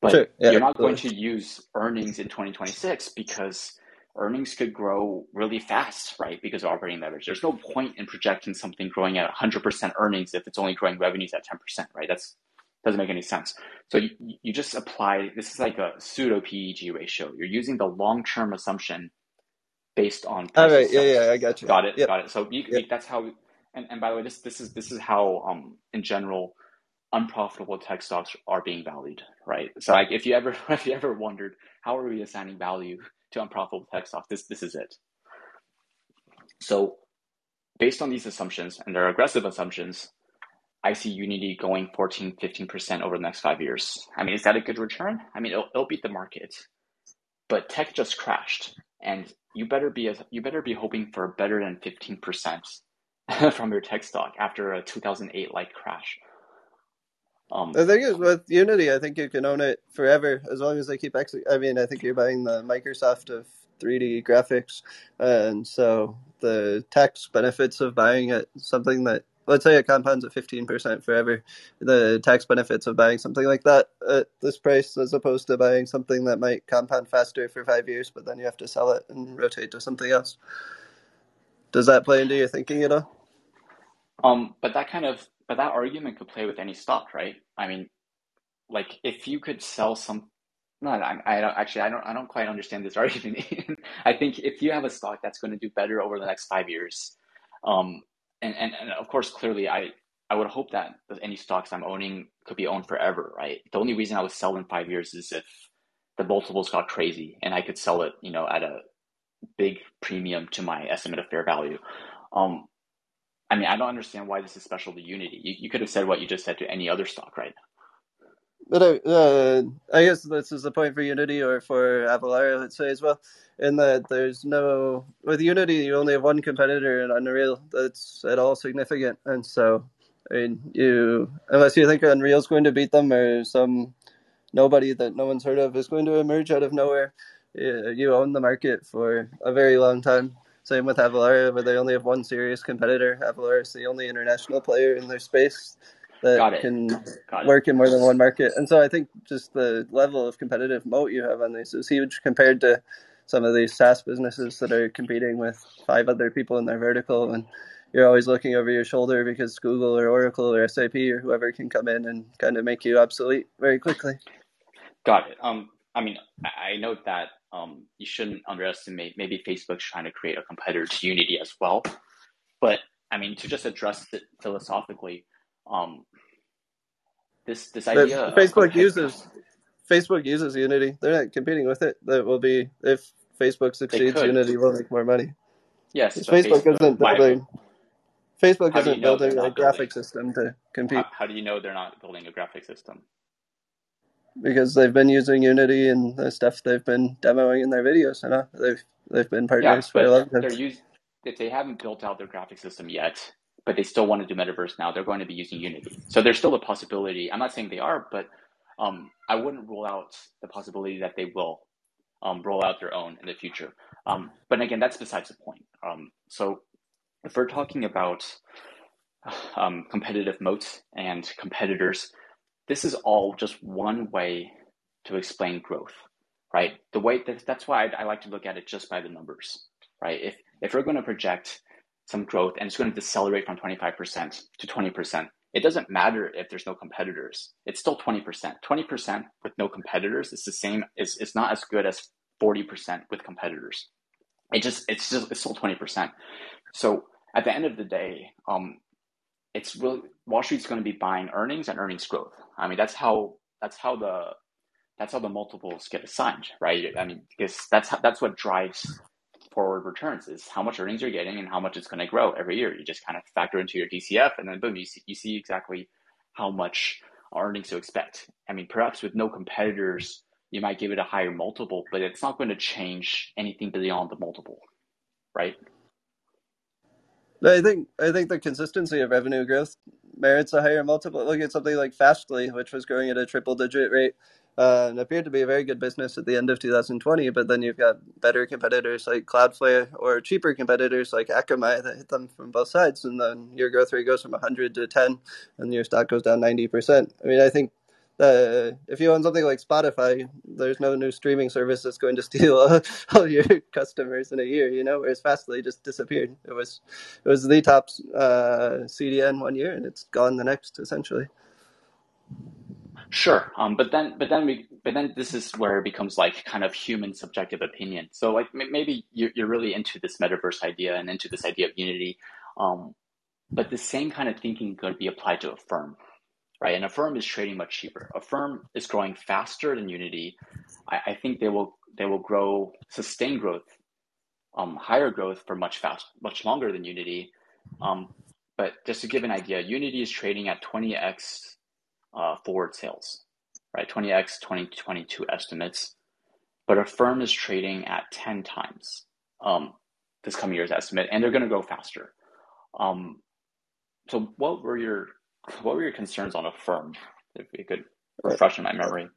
But sure. yeah, you're not going to use earnings in 2026 because earnings could grow really fast, right? Because of operating leverage. There's no point in projecting something growing at 100% earnings if it's only growing revenues at 10%, right? That's doesn't make any sense. So you, you just apply this is like a pseudo PEG ratio. You're using the long term assumption based on. All right. Yeah, yeah, I got you. Got it. Yep. Got it. So you, yep. that's how. And, and by the way, this this is this is how um in general unprofitable tech stocks are being valued, right? So like if you ever if you ever wondered how are we assigning value to unprofitable tech stocks, this this is it. So based on these assumptions and their aggressive assumptions, I see Unity going 14, 15% over the next five years. I mean, is that a good return? I mean, it'll, it'll beat the market, but tech just crashed, and you better be you better be hoping for better than 15% from your tech stock after a 2008 like crash. Um, the thing is with Unity, I think you can own it forever as long as they keep ex- I mean, I think you're buying the Microsoft of 3D graphics, and so the tax benefits of buying it something that let's say it compounds at 15% forever the tax benefits of buying something like that at this price as opposed to buying something that might compound faster for five years but then you have to sell it and rotate to something else. Does that play into your thinking at all? Um but that kind of but that argument could play with any stock right i mean like if you could sell some no, I, I don't actually. I don't. I don't quite understand this argument. I think if you have a stock that's going to do better over the next five years, um, and, and, and of course, clearly, I, I would hope that any stocks I'm owning could be owned forever, right? The only reason I would sell in five years is if the multiples got crazy and I could sell it, you know, at a big premium to my estimate of fair value. Um, I mean, I don't understand why this is special to Unity. You, you could have said what you just said to any other stock, right? But I, uh, I guess this is the point for Unity or for Avalara, let's say as well, in that there's no with Unity you only have one competitor in Unreal that's at all significant, and so I mean you unless you think Unreal's going to beat them or some nobody that no one's heard of is going to emerge out of nowhere, you own the market for a very long time. Same with Avalara, where they only have one serious competitor. Avalara is the only international player in their space that can work in more than one market. And so I think just the level of competitive moat you have on these is huge compared to some of these SaaS businesses that are competing with five other people in their vertical and you're always looking over your shoulder because Google or Oracle or SAP or whoever can come in and kind of make you obsolete very quickly. Got it. Um, I mean, I note that um, you shouldn't underestimate maybe Facebook's trying to create a competitor to Unity as well. But I mean, to just address it philosophically, um, this this idea. Facebook uses Facebook uses Unity. They're not competing with it. That will be if Facebook succeeds, Unity will make more money. Yes, Facebook, Facebook, isn't building. Facebook isn't building a graphic system to compete. How, how do you know they're not building a graphic system? Because they've been using Unity and the stuff they've been demoing in their videos. You know, they've they've been partners yeah, for a long time. They're if they haven't built out their graphic system yet, but they still want to do metaverse now, they're going to be using Unity. So there's still a possibility. I'm not saying they are, but um, I wouldn't rule out the possibility that they will um, roll out their own in the future. Um, but again, that's besides the point. Um, so if we're talking about um, competitive moats and competitors, this is all just one way to explain growth, right? The way that, that's why I, I like to look at it just by the numbers, right? If if we're going to project some growth and it's going to decelerate from 25% to 20%. It doesn't matter if there's no competitors. It's still 20%. 20% with no competitors is the same, is, it's not as good as 40% with competitors. It just, it's just, it's still 20%. So at the end of the day, um, it's really, Wall Street's going to be buying earnings and earnings growth. I mean, that's how, that's how the, that's how the multiples get assigned, right? I mean, because that's how, that's what drives forward returns is how much earnings you're getting and how much it's going to grow every year. You just kind of factor into your DCF and then boom, you see, you see exactly how much earnings to expect. I mean, perhaps with no competitors, you might give it a higher multiple, but it's not going to change anything beyond the multiple, right? I think I think the consistency of revenue growth merits a higher multiple. Look at something like Fastly, which was growing at a triple digit rate uh, and appeared to be a very good business at the end of 2020. But then you've got better competitors like Cloudflare or cheaper competitors like Akamai that hit them from both sides, and then your growth rate goes from 100 to 10, and your stock goes down 90%. I mean, I think uh, if you own something like Spotify, there's no new streaming service that's going to steal all, all, your customers in a year, you know. Whereas Fastly just disappeared. It was it was the top uh, CDN one year, and it's gone the next, essentially. Sure, um, but then but then we but then this is where it becomes like kind of human subjective opinion. So like maybe you're, you're really into this metaverse idea and into this idea of unity, um, but the same kind of thinking could be applied to Affirm right? And Affirm is trading much cheaper. Affirm is growing faster than Unity. I, I think they will they will grow sustained growth, um, higher growth for much fast, much longer than Unity. Um, but just to give an idea, Unity is trading at 20x uh, forward sales, right? 20x 2022 estimates, but Affirm is trading at 10 times um, this coming year's estimate, and they're going to go faster. Um, so, what were your what were your concerns on Affirm? If you could refresh in my memory.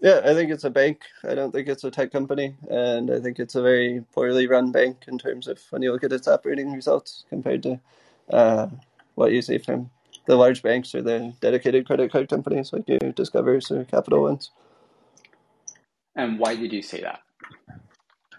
Yeah, I think it's a bank. I don't think it's a tech company, and I think it's a very poorly run bank in terms of when you look at its operating results compared to uh, what you see from the large banks or the dedicated credit card companies like your Discovers or Capital Ones. And why did you say that?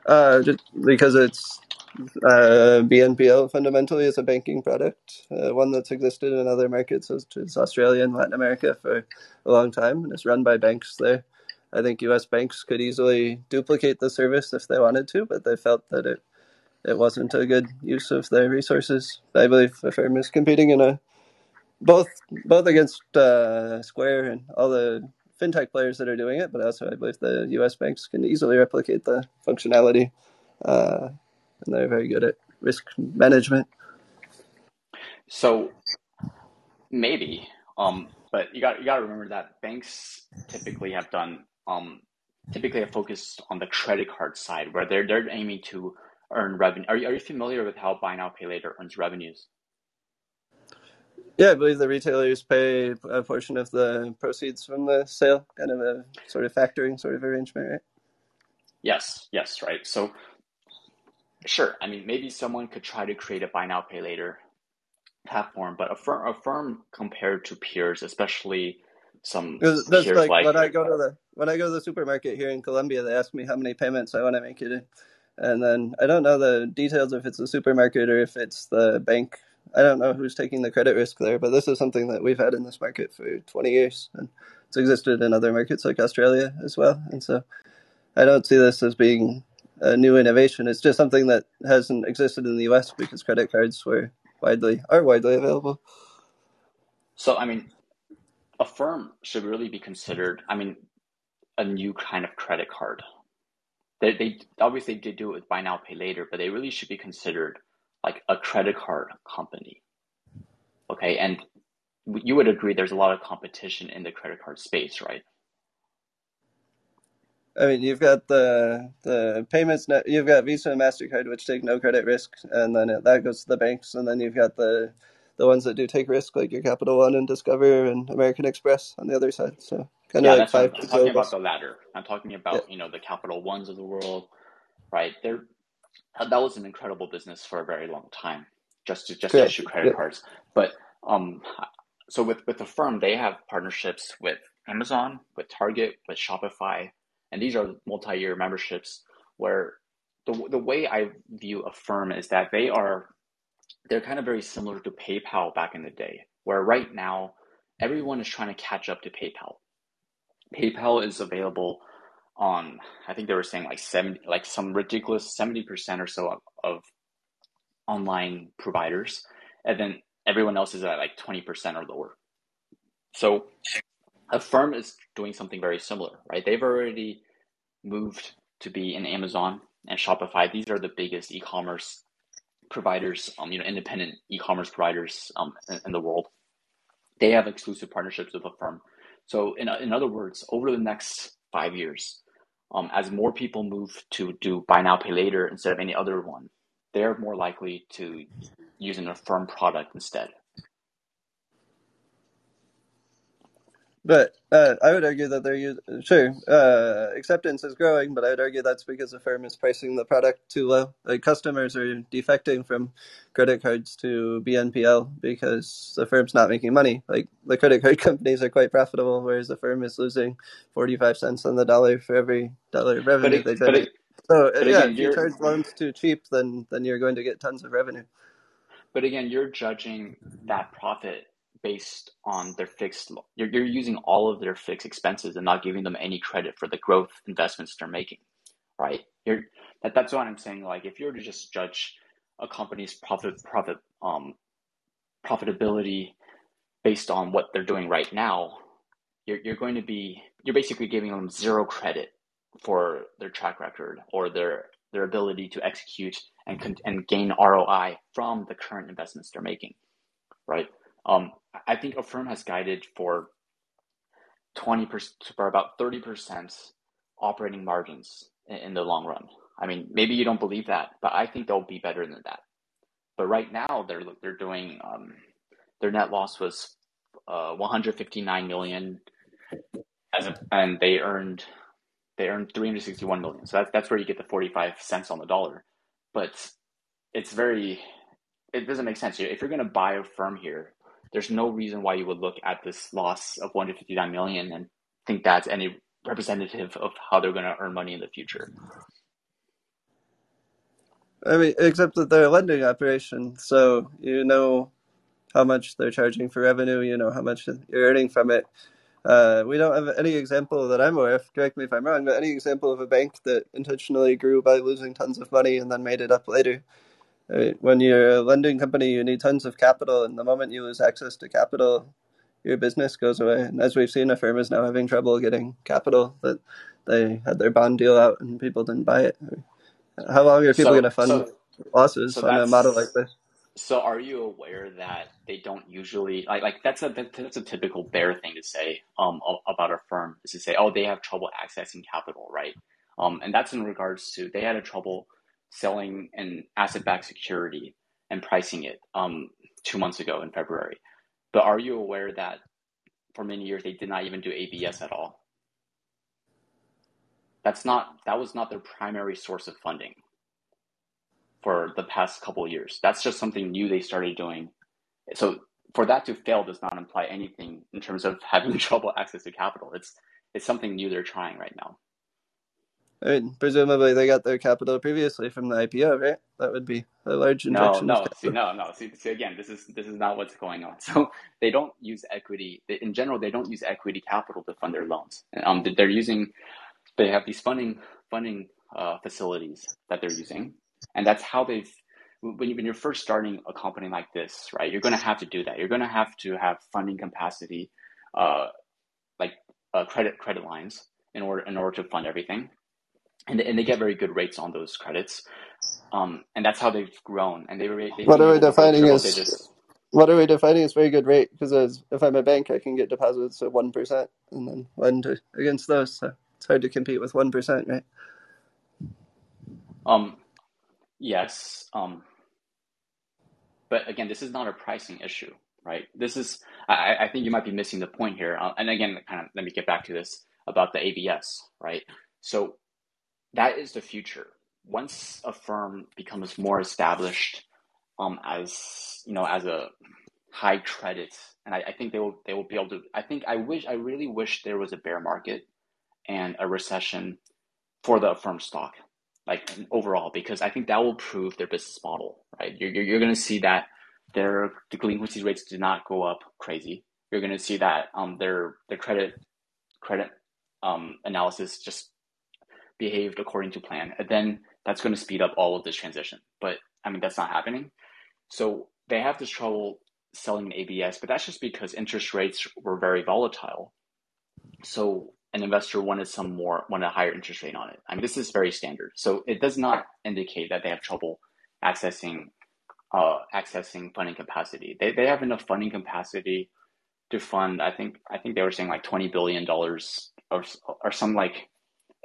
Uh, just because it's uh, BNPL fundamentally is a banking product, uh, one that's existed in other markets, such as Australia and Latin America, for a long time, and it's run by banks there. I think U.S. banks could easily duplicate the service if they wanted to, but they felt that it it wasn't a good use of their resources. I believe Affirm is competing in a both both against uh, Square and all the fintech players that are doing it, but also I believe the U.S. banks can easily replicate the functionality. Uh, and they're very good at risk management. So maybe, um, but you got you got to remember that banks typically have done um, typically have focused on the credit card side where they're they're aiming to earn revenue. Are you, are you familiar with how buy now pay later earns revenues? Yeah, I believe the retailers pay a portion of the proceeds from the sale, kind of a sort of factoring sort of arrangement, right? Yes, yes, right. So Sure. I mean, maybe someone could try to create a buy now, pay later platform, but Affirm, a firm compared to peers, especially some that's like, like when I go to the when I go to the supermarket here in Colombia, they ask me how many payments I want to make it in, and then I don't know the details if it's the supermarket or if it's the bank. I don't know who's taking the credit risk there, but this is something that we've had in this market for 20 years, and it's existed in other markets like Australia as well. And so, I don't see this as being a new innovation. It's just something that hasn't existed in the U.S. because credit cards were widely are widely available. So, I mean, Affirm should really be considered. I mean, a new kind of credit card. They, they obviously did do it with buy now pay later, but they really should be considered like a credit card company. Okay, and you would agree there's a lot of competition in the credit card space, right? I mean, you've got the the payments. Net, you've got Visa and Mastercard, which take no credit risk, and then it, that goes to the banks. And then you've got the the ones that do take risk, like your Capital One and Discover and American Express on the other side. So kind of yeah, like five. I'm talking about the latter. I'm talking about yeah. you know the Capital Ones of the world, right? They're that was an incredible business for a very long time, just to just to issue credit yeah. cards. But um, so with with the firm, they have partnerships with Amazon, with Target, with Shopify, and these are multi-year memberships where the, the way I view Affirm is that they are they're kind of very similar to PayPal back in the day, where right now everyone is trying to catch up to PayPal. PayPal is available on I think they were saying like seventy like some ridiculous seventy percent or so of, of online providers, and then everyone else is at like twenty percent or lower. So Affirm is doing something very similar, right? They've already moved to be in Amazon and Shopify. These are the biggest e-commerce providers, um, you know, independent e-commerce providers um, in, in the world. They have exclusive partnerships with Affirm. So, in, in other words, over the next five years, um, as more people move to do buy now, pay later instead of any other one, they're more likely to use an Affirm product instead. But uh, I would argue that they're sure uh, acceptance is growing, but I would argue that's because the firm is pricing the product too low. Like customers are defecting from credit cards to BNPL because the firm's not making money. Like the credit card companies are quite profitable, whereas the firm is losing forty five cents on the dollar for every dollar of revenue it, they generate. So uh, but yeah, again, if you charge loans too cheap, then then you're going to get tons of revenue. but again you're judging that profit based on their fixed. You're you're using all of their fixed expenses and not giving them any credit for the growth investments they're making, right? You're that, that's what I'm saying. Like if you were to just judge a company's profit profit um profitability based on what they're doing right now, you're you're going to be you're basically giving them zero credit for their track record or their their ability to execute and and gain ROI from the current investments they're making, right? Um, I think Affirm has guided for twenty percent for about thirty percent operating margins in, in the long run. I mean, maybe you don't believe that, but I think they'll be better than that. But right now, they're they're doing um, their net loss was uh, 159 million as a, and they earned they earned 361 million. So that's that's where you get the 45 cents on the dollar. But it's very it doesn't make sense. If you're going to buy Affirm here, there's no reason why you would look at this loss of 159 million and think that's any representative of how they're going to earn money in the future. I mean, except that they're a lending operation, so you know how much they're charging for revenue. You know how much you're earning from it. Uh, we don't have any example that I'm aware of. Correct me if I'm wrong, but any example of a bank that intentionally grew by losing tons of money and then made it up later. When you're a lending company, you need tons of capital, and the moment you lose access to capital, your business goes away. And as we've seen, Affirm is now having trouble getting capital that they had their bond deal out and people didn't buy it. How long are people going to fund so losses so on a model like this? so are you aware that they don't usually like like that's a that's a typical bear thing to say um about a firm is to say oh they have trouble accessing capital right um and that's in regards to they had a trouble selling an asset-backed security and pricing it um two months ago in February but are you aware that for many years they did not even do ABS at all that's not that was not their primary source of funding for the past couple years. That's just something new they started doing. So for that to fail does not imply anything in terms of having trouble access to capital. It's it's something new they're trying right now. I mean, presumably they got their capital previously from the IPO, right? That would be a large No, injection of no, see, no, no. See, see, again, this is this is not what's going on. So they don't use equity in general. They don't use equity capital to fund their loans. Um, they're using they have these funding funding uh, facilities that they're using, and that's how they've when, you, when you're first starting a company like this right you're going to have to do that you're going to have to have funding capacity uh, like uh, credit credit lines in order in order to fund everything and, and they get very good rates on those credits um, and that's how they've grown and they were, they've What are we able to grow defining as what are we defining as very good rate? Because if I'm a bank, I can get deposits at one percent and then lend against those. So it's hard to compete with one percent, right? um, yes um, but again this is not a pricing issue right this is i, I think you might be missing the point here uh, and again kind of let me get back to this about the abs right so that is the future. Once Affirm becomes more established um, as you know as a high credit and I, I think they will they will be able to i think i wish i really wish there was a bear market and a recession for the firm stock like overall because i think that will prove their business model right? You're, you're, you're going to see that their delinquency rates do not go up crazy. You're going to see that um, their their credit credit um, analysis just behaved according to plan and then that's going to speed up all of this transition but i mean that's not happening so they have this trouble selling an abs but that's just because interest rates were very volatile so an investor wanted some more, wanted a higher interest rate on it. I mean, this is very standard. So it does not indicate that they have trouble accessing uh, accessing funding capacity. They they have enough funding capacity to fund. I think I think they were saying like twenty billion dollars or or some like,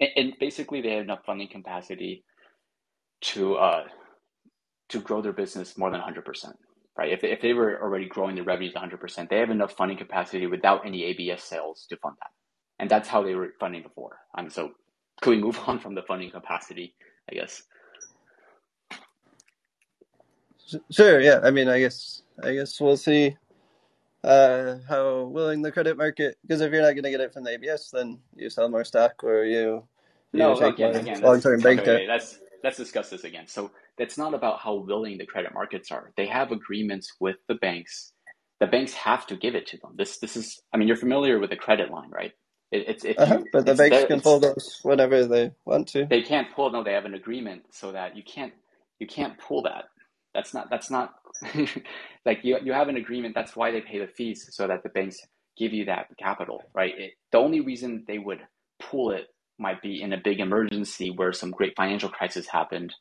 and, and basically they have enough funding capacity to uh to grow their business more than hundred percent. right? If, if they were already growing their revenues 100%, they have enough funding capacity without any ABS sales to fund that. And that's how they were funding before. Um, so could we move on from the funding capacity, I guess? Sure. Yeah. I mean, I guess I guess we'll see uh, how willing the credit market. Because if you're not going to get it from the ABS, then you sell more stock or you you No, take again, again, long let's term okay, bank debt. let's let's discuss this again. So that's not about how willing the credit markets are. They have agreements with the banks. The banks have to give it to them. This this is, I mean, you're familiar with the credit line, right? It, it's if Uh-huh. But the banks can pull those whenever they want to. they can't pull. No, they have an agreement so that you can't you can't pull that. That's not that's not like you you have an agreement. That's why they pay the fees so that the banks give you that capital, right? It, the only reason they would pull it might be in a big emergency where some great financial crisis happened,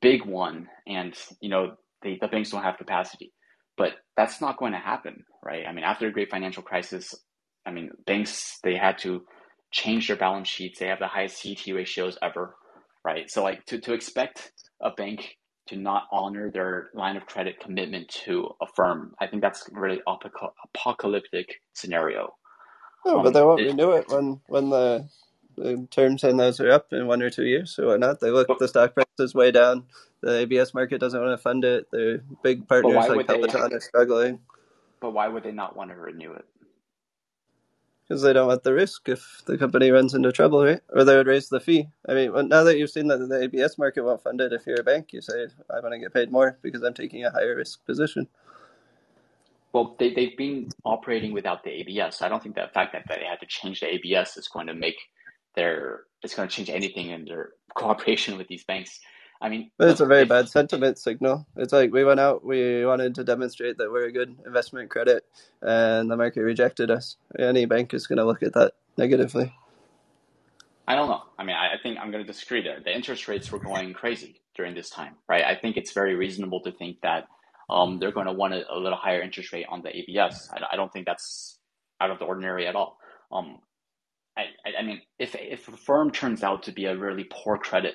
big one, and you know they, the banks don't have capacity. But that's not going to happen, right? I mean, after a great financial crisis, I mean, banks they had to change their balance sheets. They have the highest CET ratios ever, right? So like to, to expect a bank to not honor their line of credit commitment to a firm, I think that's a really apocalyptic scenario. Oh, but Um, they won't it, renew it when when the, the terms and those are up in one or two years or whatnot. They look but the stock price is way down. The ABS market doesn't want to fund it. Their big partners like would they? Are struggling But why would they not want to renew it? Because they don't want the risk if the company runs into trouble, right? Or they would raise the fee. I mean, now that you've seen that the ABS market won't fund it, if you're a bank, you say, I want to get paid more because I'm taking a higher risk position. Well, they, they've been operating without the ABS. I don't think the fact that they had to change the ABS is going to make their, it's going to change anything in their cooperation with these banks. I mean, But it's look, a very if, bad sentiment signal. It's like we went out, we wanted to demonstrate that we're a good investment credit, and the market rejected us. Any bank is going to look at that negatively. I don't know. I mean, I, I think I'm going to disagree there. The interest rates were going crazy during this time, right? I think it's very reasonable to think that um, they're going to want a, a little higher interest rate on the ABS. I, I don't think that's out of the ordinary at all. Um, I, I, I mean, if if a firm turns out to be a really poor credit,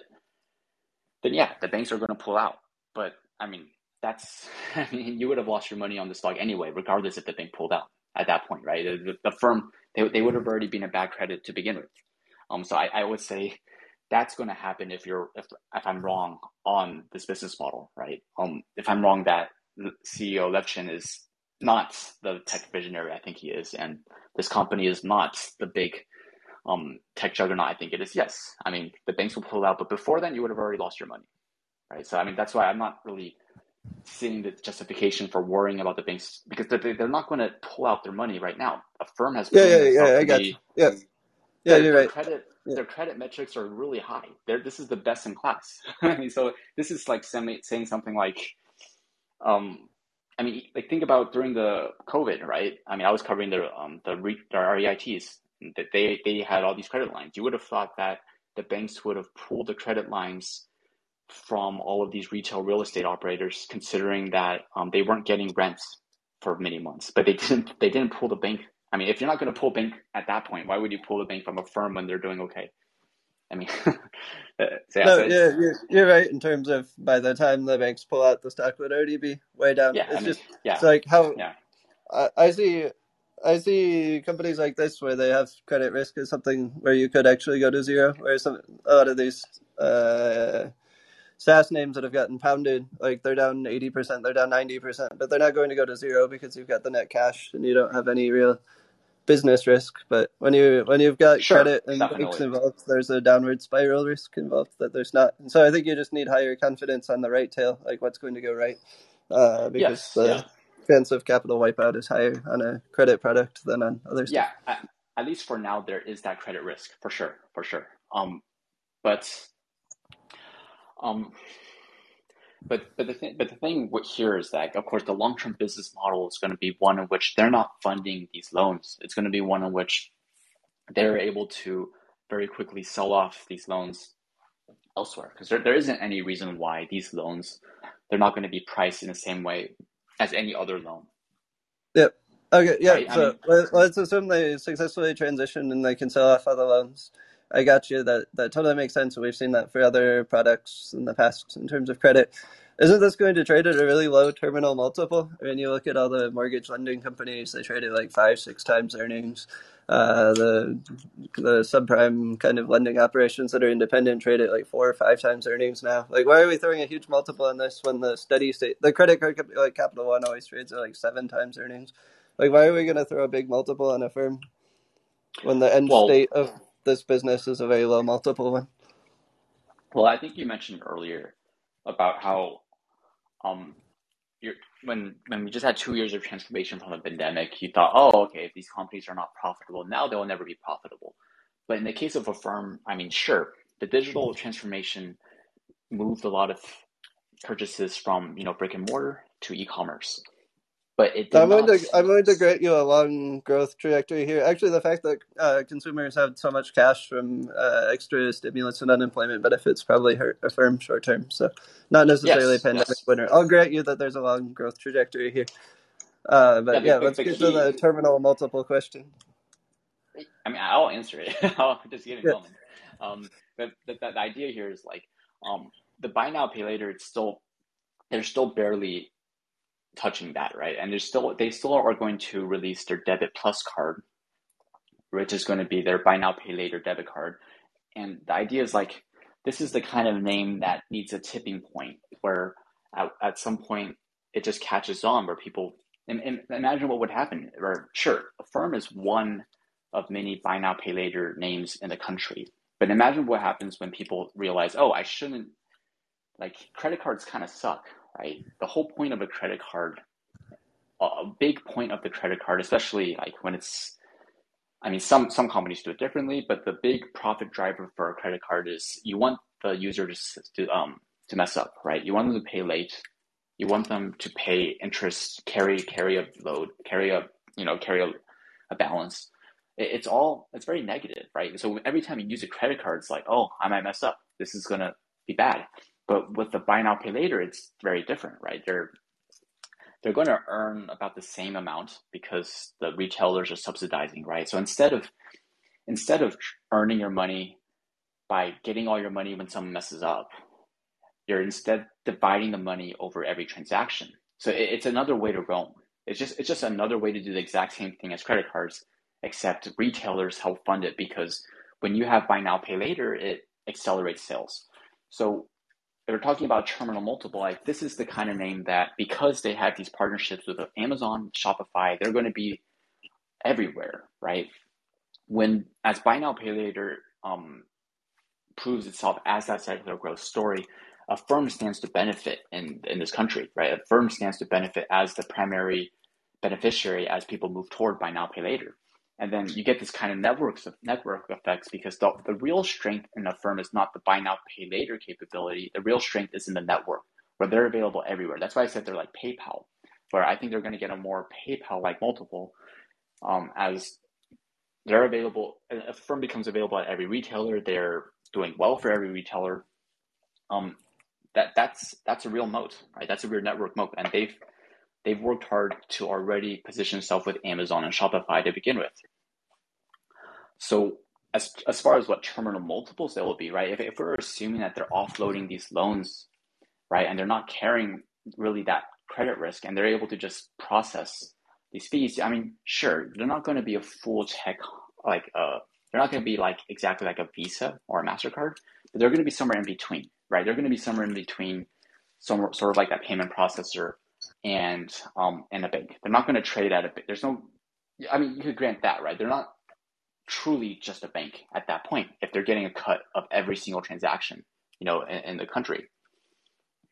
then yeah, the banks are going to pull out. But I mean, that's I mean, you would have lost your money on the stock anyway, regardless if the bank pulled out at that point, right? The, the, firm they they would have already been a bad credit to begin with. Um, so I, I would say that's going to happen if you're if if I'm wrong on this business model, right? Um, if I'm wrong that CEO Levchin is not the tech visionary I think he is, and this company is not the big um tech juggernaut I think it is. Yes, I mean the banks will pull out, but before then you would have already lost your money, right? So I mean that's why I'm not really seeing the justification for worrying about the banks because they're, they're not going to pull out their money right now. A firm has Yeah, yeah, yeah. I got be you. Yeah, yeah. their You're their right. credit Yeah. their credit metrics are really high. They're, this is the best in class. so this is like semi, saying something like, um, I mean, like think about during the COVID, right? I mean, I was covering the um the re, the REITs that they they had all these credit lines. You would have thought that the banks would have pulled the credit lines from all of these retail real estate operators, considering that um, they weren't getting rents for many months, but they didn't they didn't pull the bank. I mean, if you're not going to pull bank at that point, why would you pull the bank from a firm when they're doing okay? I mean, so yeah, No, so yeah, you're, you're right in terms of by the time the banks pull out, the stock would already be way down. yeah, I It's mean, just, yeah, it's like how yeah, I, I see, I see companies like this where they have credit risk as something where you could actually go to zero. Where some a lot of these uh, SaaS names that have gotten pounded, like they're down eighty percent, they're down ninety percent, but they're not going to go to zero because you've got the net cash and you don't have any real business risk. But when you when you've got sure, credit and banks involved, there's a downward spiral risk involved that there's not. And so I think you just need higher confidence on the right tail, like what's going to go right, uh, because Yes, yeah, the of capital wipeout is higher on a credit product than on other stuff. yeah. At, at least for now, there is that credit risk for sure, for sure. Um, but um, but but the thing but the thing here is that of course the long term business model is going to be one in which they're not funding these loans. It's going to be one in which they're able to very quickly sell off these loans elsewhere because there, there isn't any reason why these loans they're not going to be priced in the same way as any other loan, Yep. Okay. Yeah. right? I So mean, let- let's assume they successfully transition and they can sell off other loans. I got you. That that totally makes sense. We've seen that for other products in the past in terms of credit. Isn't this going to trade at a really low terminal multiple? I mean, you look at all the mortgage lending companies; they trade at like five, six times earnings. Uh, the the subprime kind of lending operations that are independent trade at like four or five times earnings now. Like, why are we throwing a huge multiple on this when the steady state, the credit card company like Capital One always trades at like seven times earnings? Like, why are we going to throw a big multiple on Affirm when the end Well, state of this business is a very low multiple one? well, I think you mentioned earlier about how um you're when when we just had two years of transformation from the pandemic, you thought, oh, okay, if these companies are not profitable, now they'll never be profitable. But in the case of Affirm, I mean, sure, the digital transformation moved a lot of purchases from you know brick and mortar to e-commerce, but it I'm going to I'm going to grant you a long growth trajectory here. Actually, the fact that uh, consumers have so much cash from uh, extra stimulus and unemployment benefits probably hurt Affirm short term. So, not necessarily a Yes, pandemic yes, winner. I'll grant you that there's a long growth trajectory here. Uh, but yeah, let's get to the terminal multiple question. I mean, I'll answer it. I'll just get it Yeah. going. Um, but the, the, the idea here is like um the buy now pay later. It's still they're still barely touching that, right? And they're still they still are going to release their debit plus card, which is going to be their buy now pay later debit card. And the idea is like this is the kind of name that needs a tipping point where at, at some point it just catches on where people and, and imagine what would happen. Or sure, Affirm is one of many buy now pay later names in the country. But imagine what happens when people realize, oh, I shouldn't like credit cards kind of suck, right? The whole point of a credit card, a big point of the credit card, especially like when it's I mean, some some companies do it differently, but the big profit driver for a credit card is you want the user to to um to mess up, right? You want them to pay late. You want them to pay interest, carry carry a load, carry a you know carry a, a balance. It, it's all it's very negative, right? So every time you use a credit card, it's like, oh, I might mess up. This is gonna be bad. But with the buy now pay later, it's very different, right? They're they're going to earn about the same amount because the retailers are subsidizing, right? So instead of instead of earning your money by getting all your money when someone messes up, you're instead dividing the money over every transaction. So it, it's another way to roam. It's just it's just another way to do the exact same thing as credit cards, except retailers help fund it because when you have buy now pay later, it accelerates sales. So we're talking about terminal multiple, like this is the kind of name that because they have these partnerships with Amazon, Shopify, they're going to be everywhere, right? When as buy now pay later um, proves itself as that secular growth story, Affirm stands to benefit in in this country, right? Affirm stands to benefit as the primary beneficiary as people move toward buy now pay later. And then you get this kind of networks of network effects because the, the real strength in Affirm is not the buy now pay later capability. The real strength is in the network where they're available everywhere. That's why I said they're like PayPal, where I think they're going to get a more PayPal like multiple um, as they're available. Affirm becomes available at every retailer. They're doing well for every retailer. Um, that that's that's a real moat, right? That's a real network moat, and they've they've worked hard to already position themselves with Amazon and Shopify to begin with. So as as far as what terminal multiples they will be, right? If, if we're assuming that they're offloading these loans, right, and they're not carrying really that credit risk, and they're able to just process these fees, I mean, sure, they're not going to be a full tech like uh, they're not going to be like exactly like a Visa or a Mastercard, but they're going to be somewhere in between, right? They're going to be somewhere in between, some sort of like that payment processor and um and a bank. They're not going to trade at a. There's no, I mean, you could grant that, right? They're not truly just a bank at that point if they're getting a cut of every single transaction, you know, in, in the country.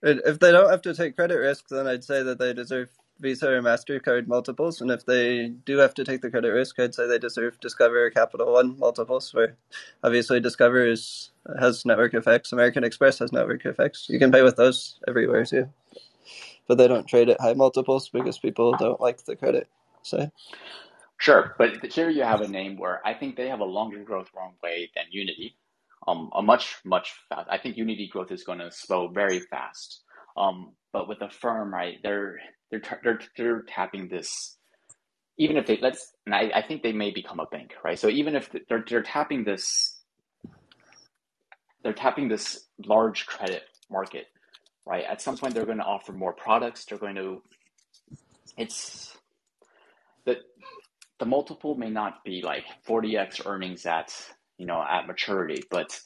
If they don't have to take credit risk, then I'd say that they deserve Visa or Mastercard multiples. And if they do have to take the credit risk, I'd say they deserve Discover or Capital One multiples. Where obviously Discover is has network effects. American Express has network effects. You can pay with those everywhere too, but they don't trade at high multiples because people don't like the credit side. Sure, but here you have a name where I think they have a longer growth runway than Unity. Um, a much much fast. I think Unity growth is going to slow very fast. Um, but with Affirm, right, they're they're they're they're tapping this. Even if they let's, and I, I think they may become a bank, right? So even if they're they're tapping this, they're tapping this large credit market right? At some point, they're going to offer more products. They're going to, it's the the multiple may not be like 40x earnings at you know at maturity, but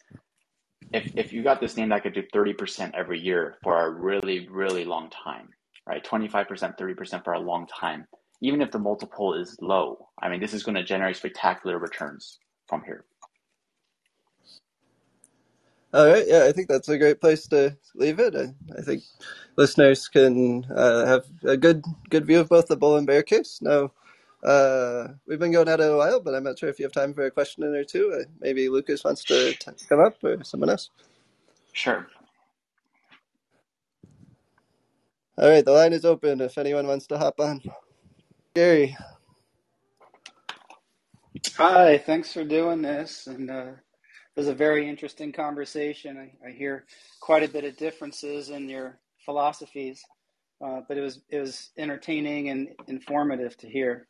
if if you got this name that could do 30% every year for a really really long time, right? 25%, 30% for a long time, even if the multiple is low, I mean, this is going to generate spectacular returns from here. All right, yeah, I think that's a great place to leave it. I, I think listeners can uh, have a good good view of both the bull and bear case. Now, uh, we've been going at it a while, but I'm not sure if you have time for a question or two. Uh, maybe Lucas wants to t- come up or someone else. Sure. All right, the line is open if anyone wants to hop on. Gary. Hi, thanks for doing this. And uh, it was a very interesting conversation. I, I, hear quite a bit of differences in your philosophies, uh, but it was it was entertaining and informative to hear.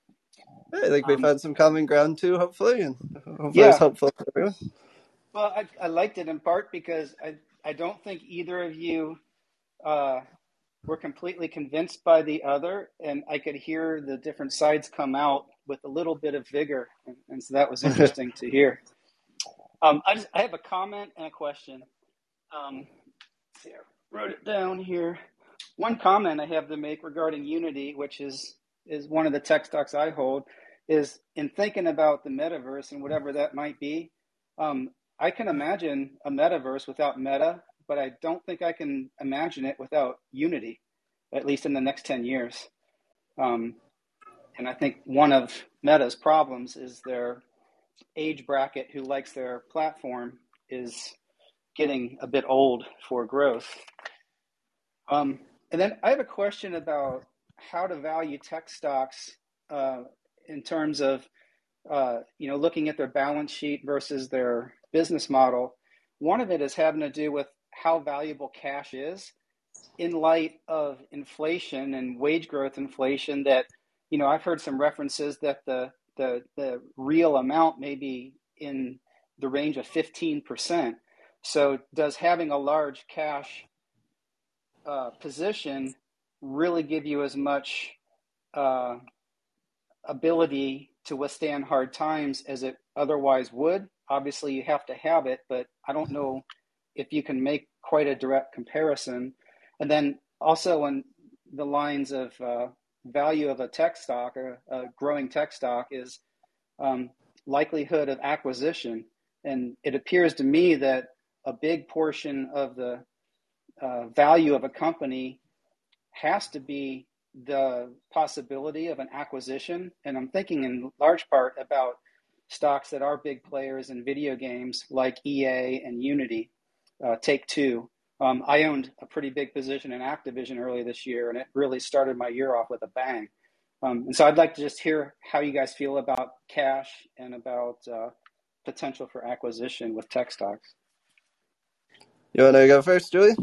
I think we um, found some common ground too, hopefully, and hopefully yeah. it's helpful for everyone. Well, I, I liked it in part because I I don't think either of you uh, were completely convinced by the other, and I could hear the different sides come out with a little bit of vigor, and, and so that was interesting to hear. Um, I just I have a comment and a question. Um, see, I wrote it down here. One comment I have to make regarding Unity, which is is one of the tech stocks I hold, is in thinking about the metaverse and whatever that might be. Um, I can imagine a metaverse without Meta but I don't think I can imagine it without unity, at least in the next 10 years. Um, and I think one of Meta's problems is their age bracket who likes their platform is getting a bit old for growth. Um, and then I have a question about how to value tech stocks uh, in terms of uh, you know looking at their balance sheet versus their business model. One of it is having to do with how valuable cash is in light of inflation and wage growth inflation that you know I've heard some references that the the the real amount may be in the range of 15%. So does having a large cash uh, position really give you as much uh, ability to withstand hard times as it otherwise would? Obviously, you have to have it, but I don't know if you can make quite a direct comparison. And then also on the lines of uh, value of a tech stock or a growing tech stock is um, likelihood of acquisition. And it appears to me that a big portion of the uh, value of a company has to be the possibility of an acquisition. And I'm thinking in large part about stocks that are big players in video games like EA and Unity uh, Take Two. Um, I owned a pretty big position in Activision early this year, and it really started my year off with a bang. Um, and so I'd like to just hear how you guys feel about cash and about uh, potential for acquisition with tech stocks. You want to go first, Julie?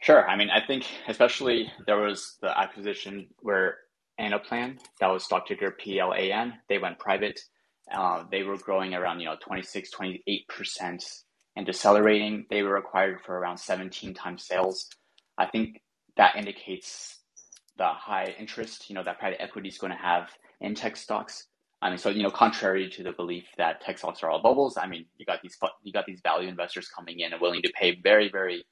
Sure. I mean, I think especially there was the acquisition where Anaplan, that was stock ticker PLAN, they went private. Uh, they were growing around, you know, 26, 28% and decelerating. They were acquired for around 17 times sales. I think that indicates the high interest, you know, that private equity is going to have in tech stocks. I mean, so you know, contrary to the belief that tech stocks are all bubbles, I mean, you got these you got these value investors coming in and willing to pay very very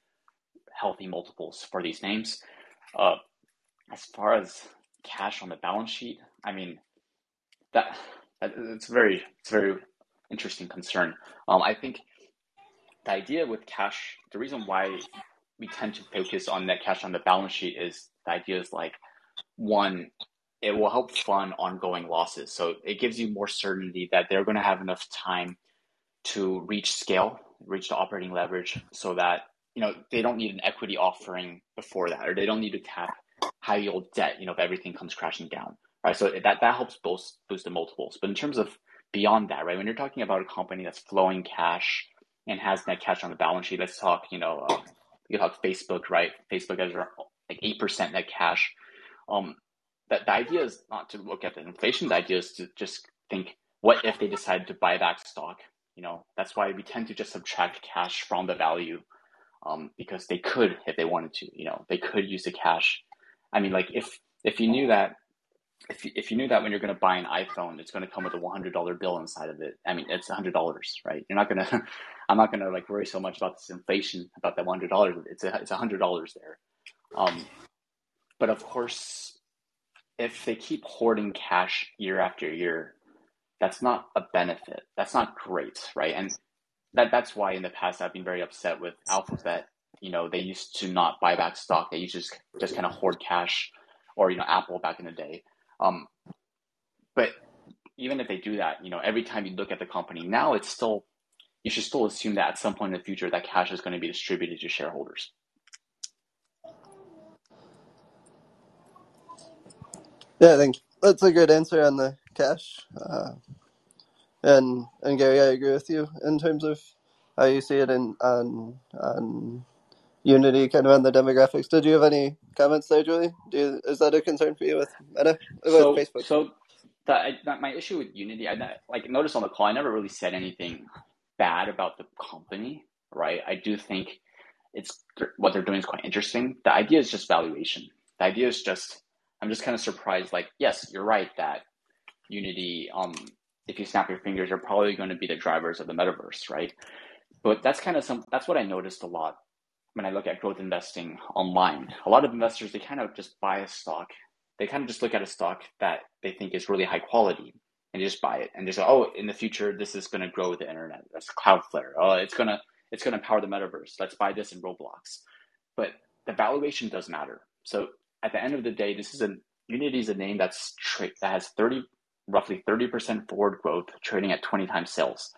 healthy multiples for these names. Uh, as far as cash on the balance sheet, I mean, that, that it's very it's very interesting concern. Um, I think the idea with cash, the reason why we tend to focus on net cash on the balance sheet is the idea is like one, it will help fund ongoing losses. So it gives you more certainty that they're going to have enough time to reach scale, reach the operating leverage, so that you know they don't need an equity offering before that, or they don't need to tap high yield debt. You know, if everything comes crashing down, right? So that that helps boost boost the multiples. But in terms of beyond that, right, when you're talking about a company that's flowing cash and has net cash on the balance sheet. Let's talk, you know, uh, you talk Facebook, right? Facebook has like eight percent net cash. Um, that the idea is not to look at the inflation. The idea is to just think, what if they decide to buy back stock? You know, that's why we tend to just subtract cash from the value um, because they could if they wanted to. You know, they could use the cash. I mean, like if if you knew that if you, if you knew that when you're going to buy an iPhone, it's going to come with a $100 bill inside of it. I mean, it's $100, right? You're not going to, I'm not going to like worry so much about this inflation about that $100. It's a, it's $100 there. Um, but of course, if they keep hoarding cash year after year, that's not a benefit. That's not great, right? And that that's why in the past I've been very upset with Alphabet. You know, they used to not buy back stock. They used to just, just kind of hoard cash, or you know, Apple back in the day. Um, but even if they do that, you know, every time you look at the company now, it's still you should still assume that at some point in the future that cash is going to be distributed to shareholders. Yeah, I think that's a good answer on the cash. Uh, and and Gary, I agree with you in terms of how you see it in on on Unity, kind of on the demographics. Did you have any comments there, Julie? Do you, is that a concern for you with Meta, with So, Facebook? so that, that my issue with Unity, I like notice on the call, I never really said anything bad about the company, right? I do think it's what they're doing is quite interesting. The idea is just valuation. The idea is just I'm just kind of surprised. Like, yes, you're right that Unity, um, if you snap your fingers, are probably going to be the drivers of the metaverse, right? But that's kind of some. That's what I noticed a lot when I look at growth investing online. A lot of investors they kind of just buy a stock. They kind of just look at a stock that they think is really high quality and just buy it and just say, oh, in the future this is going to grow the internet. That's Cloudflare. Oh, it's gonna it's gonna power the metaverse. Let's buy this in Roblox. But the valuation does matter. So at the end of the day, this is a Unity is a name that's tra- that has 30 roughly 30% forward growth trading at 20 times sales.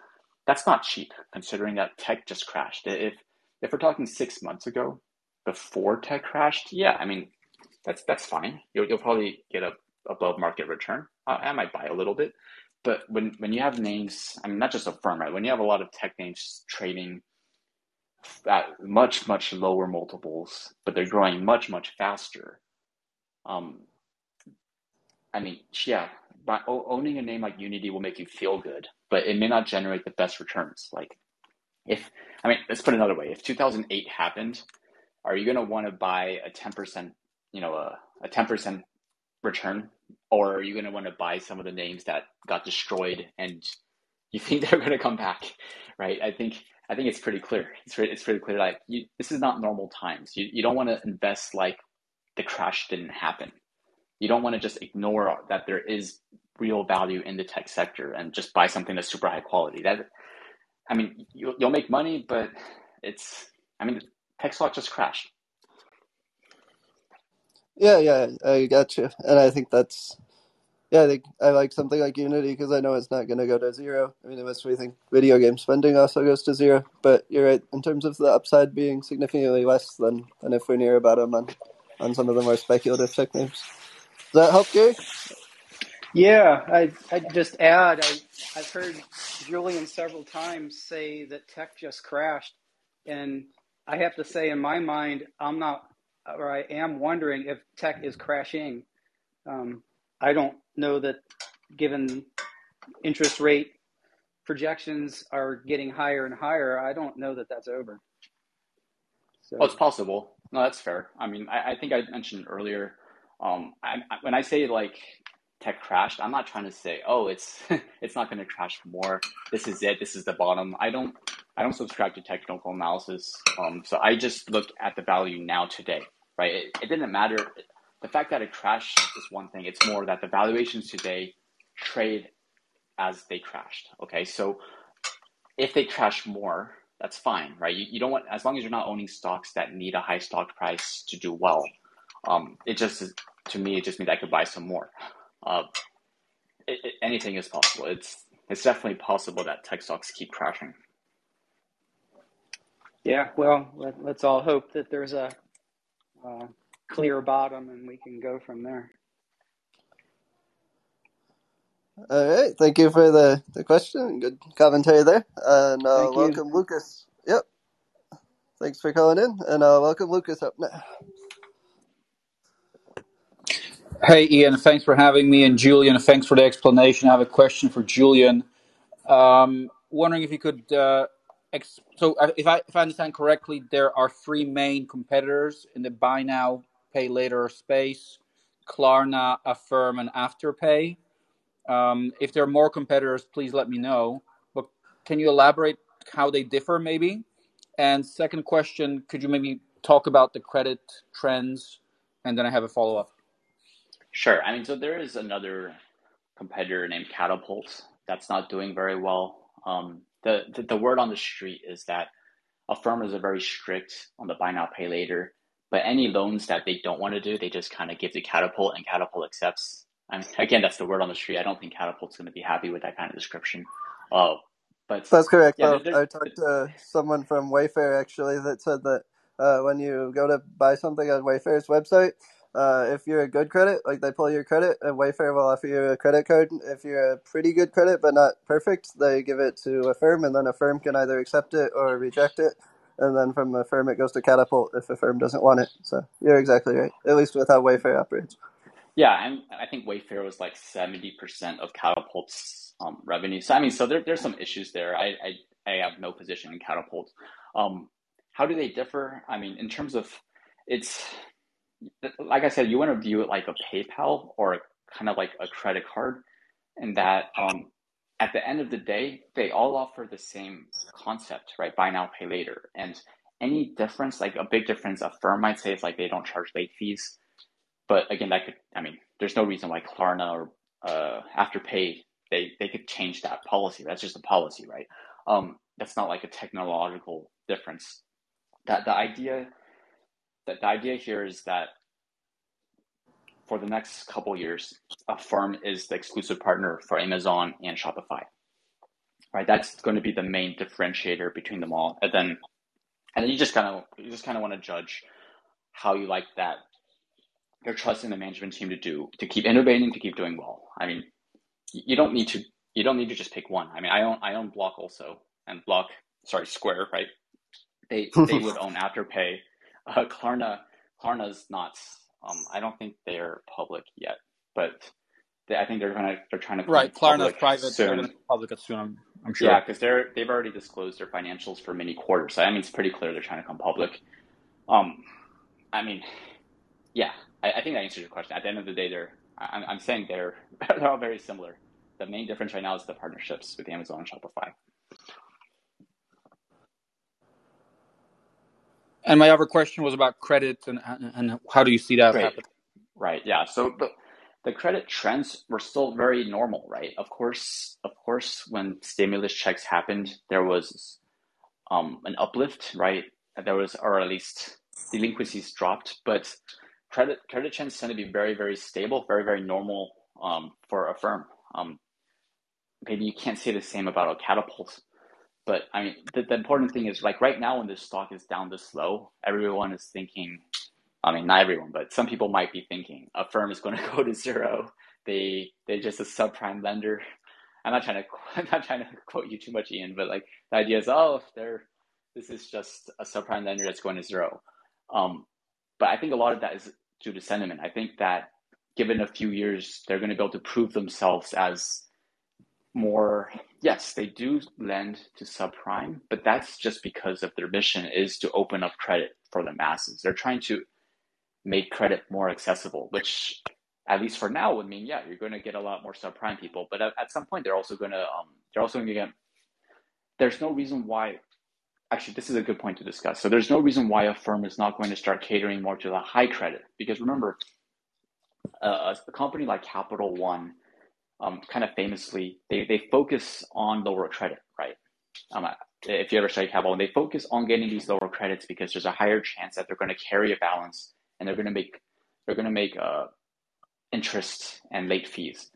That's not cheap considering that tech just crashed. If if we're talking 6 months ago before tech crashed, yeah, I mean that's that's fine. You'll, you'll probably get a above market return. I, I might buy a little bit, but when when you have names, I mean not just a firm, right? When you have a lot of tech names trading at much much lower multiples, but they're growing much much faster. Um, I mean, yeah, by owning a name like Unity will make you feel good, but it may not generate the best returns. Like, if I mean, let's put it another way: if 2008 happened, are you going to want to buy a 10 percent, you know, a a 10 percent return, or are you going to want to buy some of the names that got destroyed and you think they're going to come back, right? I think I think it's pretty clear. It's it's pretty clear. Like you, this is not normal times. You you don't want to invest like the crash didn't happen. You don't want to just ignore that there is real value in the tech sector and just buy something that's super high quality. That I mean, you'll, you'll make money, but it's I mean, tech stock just crashed. Yeah, yeah, I got you, and I think that's yeah, I think I like something like Unity because I know it's not going to go to zero. I mean, unless we think video game spending also goes to zero. But you're right in terms of the upside being significantly less than, than if we're near a bottom on, on some of the more speculative tech names. Does that help, Gary? Yeah, I I just add I I've heard Julian several times say that tech just crashed, and I have to say in my mind I'm not or I am wondering if tech is crashing. Um, I don't know that given interest rate projections are getting higher and higher, I don't know that that's over. So. Well, it's possible. No, that's fair. I mean, I, I think I mentioned earlier. Um, I, when I say like tech crashed, I'm not trying to say, oh, it's it's not going to crash more. This is it. This is the bottom. I don't I don't subscribe to technical analysis. Um, so I just look at the value now today, right? It, it didn't matter the fact that it crashed is one thing. It's more that the valuations today trade as they crashed. Okay, so if they crash more, that's fine, right? You, you don't want as long as you're not owning stocks that need a high stock price to do well. Um, it just to me, it just means I could buy some more. Uh, it, it, anything is possible. It's it's definitely possible that tech stocks keep crashing. Yeah, well, let, us all hope that there's a uh, clear bottom and we can go from there. All right. Thank you for the, the question. Good commentary there. And uh, welcome, Lucas. Yep. Thanks for calling in. And uh, welcome, Lucas, up now. Hey, Ian. Thanks for having me. And Julian, thanks for the explanation. I have a question for Julian. Um, wondering if you could uh, so uh, if I if I understand correctly, there are three main competitors in the buy now pay later space: Klarna, Affirm, and Afterpay. Um, if there are more competitors, please let me know. But can you elaborate how they differ, maybe? And second question, could you maybe talk about the credit trends? And then I have a follow up. Sure. I mean, so there is another competitor named Katapult that's not doing very well. Um, the, the, the word on the street is that Affirm is a very strict on the buy now pay later, but any loans that they don't want to do, they just kind of give to Katapult, and Katapult accepts. I mean, again, that's the word on the street. I don't think Katapult's going to be happy with that kind of description. Uh, but that's correct. Yeah, I talked to someone from Wayfair actually that said that uh, when you go to buy something on Wayfair's website, uh, if you're a good credit, like they pull your credit, and Wayfair will offer you a credit card. If you're a pretty good credit but not perfect, they give it to Affirm, and then Affirm can either accept it or reject it. And then from Affirm, it goes to Katapult if Affirm doesn't want it. So you're exactly right, at least with how Wayfair operates. Yeah, and I think Wayfair was like seventy percent of Katapult's um, revenue. So I mean, so there, there's some issues there. I, I, I have no position in Katapult. Um, how do they differ? I mean, in terms of it's like I said, you want to view it like a PayPal or kind of like a credit card, and that um, at the end of the day, they all offer the same concept, right? Buy now, pay later. And any difference, like a big difference, a firm might say is like they don't charge late fees. But again, that could, I mean, there's no reason why Klarna or uh, Afterpay, they, they could change that policy. That's just a policy, right? Um, that's not like a technological difference. That the idea the, the idea here is that for the next couple years, Affirm is the exclusive partner for Amazon and Shopify. Right, that's going to be the main differentiator between them all. And then, and then you just kind of you just kind of want to judge how you like that. You're trusting the management team to do to keep innovating, to keep doing well. I mean, you don't need to you don't need to just pick one. I mean, I own I own Block also, and Block sorry Square right. They they would own Afterpay uh, Klarna, Klarna's not. Um, I don't think they're public yet, but they, I think they're gonna they're trying to right. Klarna's private, soon. public soon. I'm, I'm sure. Yeah, because they're they've already disclosed their financials for many quarters. So I mean, it's pretty clear they're trying to come public. Um, I mean, yeah, I, I think that answers your question. At the end of the day, they're I'm, I'm saying they're they're all very similar. The main difference right now is the partnerships with Amazon and Shopify. And my other question was about credit and and how do you see that happen? Right. Yeah. So the the credit trends were still very normal, right? Of course, of course, when stimulus checks happened, there was um, an uplift, right? There was, or at least delinquencies dropped, but credit credit trends tend to be very, very stable, very, very normal um, for Affirm. Um, maybe you can't say the same about a Katapult but I mean, the, the important thing is like right now when this stock is down this low, everyone is thinking. I mean, not everyone, but some people might be thinking Affirm is going to go to zero. They they're just a subprime lender. I'm not trying to I'm not trying to quote you too much, Ian, but like the idea is, oh, they're this is just a subprime lender that's going to zero. Um, but I think a lot of that is due to sentiment. I think that given a few years, they're going to be able to prove themselves as more yes they do lend to subprime but that's just because of their mission is to open up credit for the masses. They're trying to make credit more accessible which at least for now would mean yeah you're going to get a lot more subprime people but at, at some point they're also going to um, they're also going to get there's no reason why actually this is a good point to discuss. So there's no reason why Affirm is not going to start catering more to the high credit because remember uh, a company like capital one um, kind of famously, they, they focus on lower credit, right? Um, if you ever study capital, and they focus on getting these lower credits because there's a higher chance that they're going to carry a balance and they're going to make they're going to make uh, interest and late fees.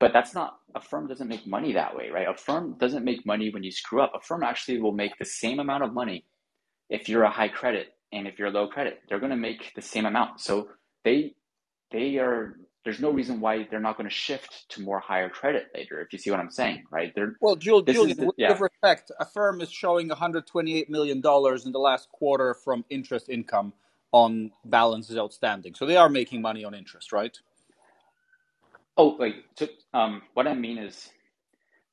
But that's not Affirm doesn't make money that way, right? Affirm doesn't make money when you screw up. Affirm actually will make the same amount of money if you're a high credit and if you're a low credit. They're going to make the same amount. So they they are there's no reason why they're not going to shift to more higher credit later. If you see what I'm saying, right? They're, well, Julian, Julian the, yeah. with respect, firm is showing 128 million dollars in the last quarter from interest income on balances outstanding. So they are making money on interest, right? Oh, wait. So, um, what I mean is,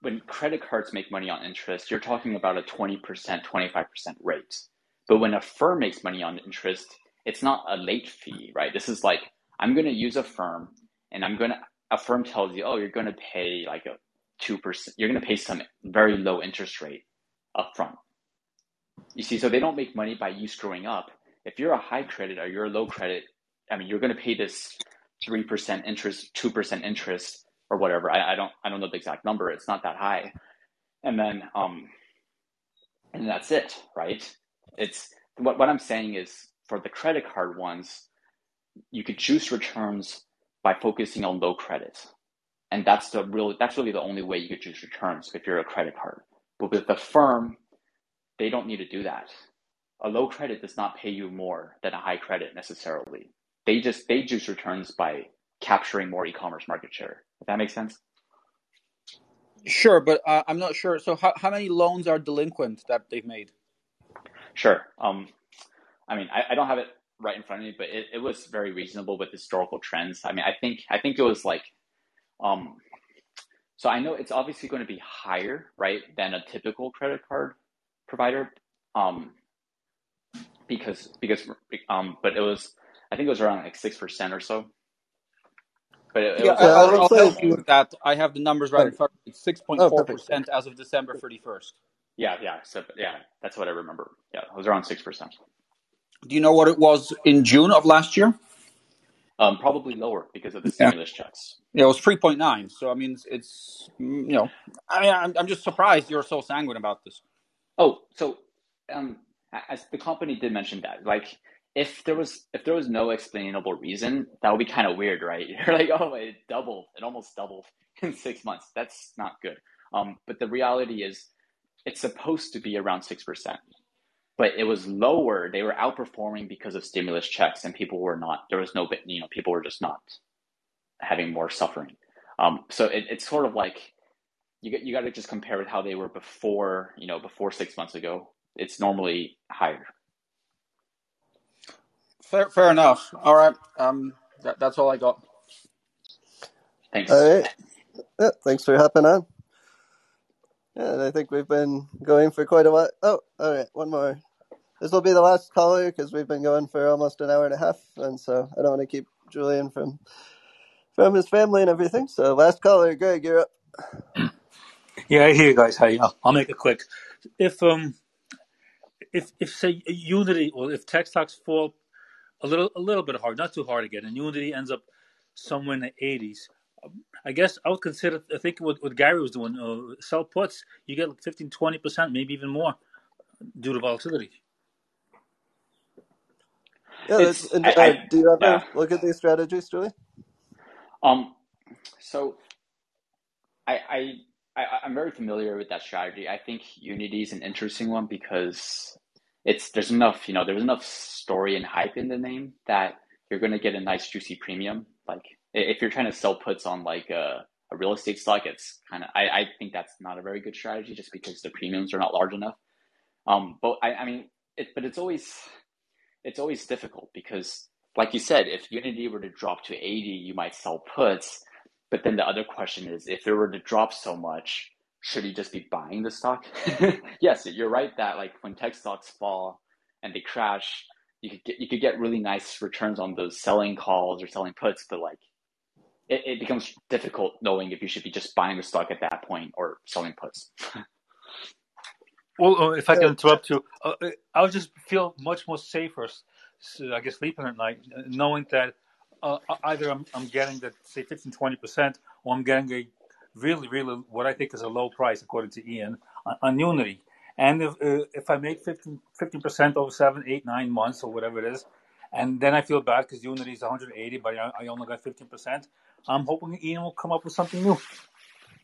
when credit cards make money on interest, you're talking about a 20%, 25% rate. But when Affirm makes money on interest, it's not a late fee, right? This is like, I'm going to use Affirm and I'm to, Affirm tells you, oh, you're to pay like a 2%, you're going to pay some very low interest rate upfront. You see, so they don't make money by you screwing up. If you're a high credit or you're a low credit, I mean, you're to pay this 3% interest, 2% interest or whatever. I, I don't I don't know the exact number. It's not that high. And then um and that's it, right? It's what what I'm saying is for the credit card ones, you could juice returns by focusing on low credit. And that's the real that's really the only way you could juice returns if you're a credit card. But with the firm, they don't need to do that. A low credit does not pay you more than a high credit necessarily. They just they juice returns by capturing more e-commerce market share. If that makes sense. Sure, but uh, I'm not sure. So, how, how many loans are delinquent that they've made? Sure. Um, I mean, I, I don't have it right in front of me, but it, it was very reasonable with historical trends. I mean, I think I think it was like, um, so I know it's obviously going to be higher, right, than a typical credit card provider, um, because because um, but it was I think it was around like six percent or so. But it, yeah, I'll, I'll help you with that. I have the numbers right in front of me. Six point four percent as of December thirty first. Yeah, yeah. So yeah, that's what I remember. Yeah, it was around six percent. Do you know what it was in June of last year? Um, probably lower because of the stimulus yeah. checks. Yeah, it was three point nine. So I mean, it's, it's you know, I mean, I'm, I'm just surprised you're so sanguine about this. Oh, so um, as the company did mention that, like if there was if there was no explainable reason, that would be kind of weird, right? You're like, oh, it doubled, it almost doubled in six months. That's not good. Um, but the reality is, it's supposed to be around six percent, but it was lower. They were outperforming because of stimulus checks, and people were not. There was no, you know, people were just not having more suffering. Um, so it, it's sort of like you got you got to just compare with how they were before, you know, before six months ago. It's normally higher. Fair, fair enough. All right. Um, that, that's all I got. Thanks. All right. Yeah, thanks for hopping on. Yeah, I think we've been going for quite a while. Oh, all right. One more. This will be the last caller because we've been going for almost an hour and a half, and so I don't want to keep Julian from from his family and everything. So, last caller, Greg, you're up. Yeah, I hear you guys. Hey, I'll, make it quick. If um, if if say Unity or if tech stocks fall a little a little bit hard, not too hard again. And Unity ends up somewhere in the 80s. I guess I would consider, I think what, what Gary was doing, uh, sell puts, you get 15, 20%, maybe even more due to volatility. Yeah, that's, I, uh, I, do you ever yeah. look at these strategies, Julie? Um, so I, I, I, I'm very familiar with that strategy. I think Unity is an interesting one because it's there's enough you know there's enough story and hype in the name that you're going to get a nice juicy premium like if you're trying to sell puts on like a, a real estate stock it's kind of I, I think that's not a very good strategy just because the premiums are not large enough um but i, I mean it, but it's always it's always difficult because like you said if unity were to drop to 80 you might sell puts but then the other question is if it were to drop so much should you just be buying the stock? yes, you're right that like when tech stocks fall and they crash, you could get you could get really nice returns on those selling calls or selling puts, but like it, it becomes difficult knowing if you should be just buying the stock at that point or selling puts. well, uh, if I can interrupt you, uh, uh, I'll just feel much more safer. So I guess sleeping at night, knowing that uh, either I'm, I'm getting that say 15, 20 percent, or I'm getting a really, really what I think is a low price, according to Ian, on, on Unity. And if, uh, if I make 15, percent over seven, eight, nine months or whatever it is, and then I feel bad because Unity is 180, but I, only got 15%, I'm hoping Ian will come up with something new.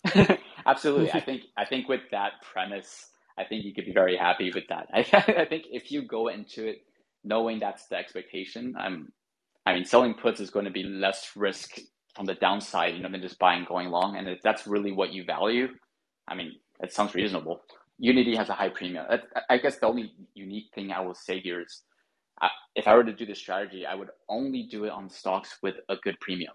Absolutely. I think, I think with that premise, I think you could be very happy with that. I, I think if you go into it knowing that's the expectation, I'm, I mean, selling puts is going to be less risk from the downside, you know, than just buying going long. And if that's really what you value, I mean, it sounds reasonable. Unity has a high premium. I guess the only unique thing I will say here is, if I were to do this strategy, I would only do it on stocks with a good premium.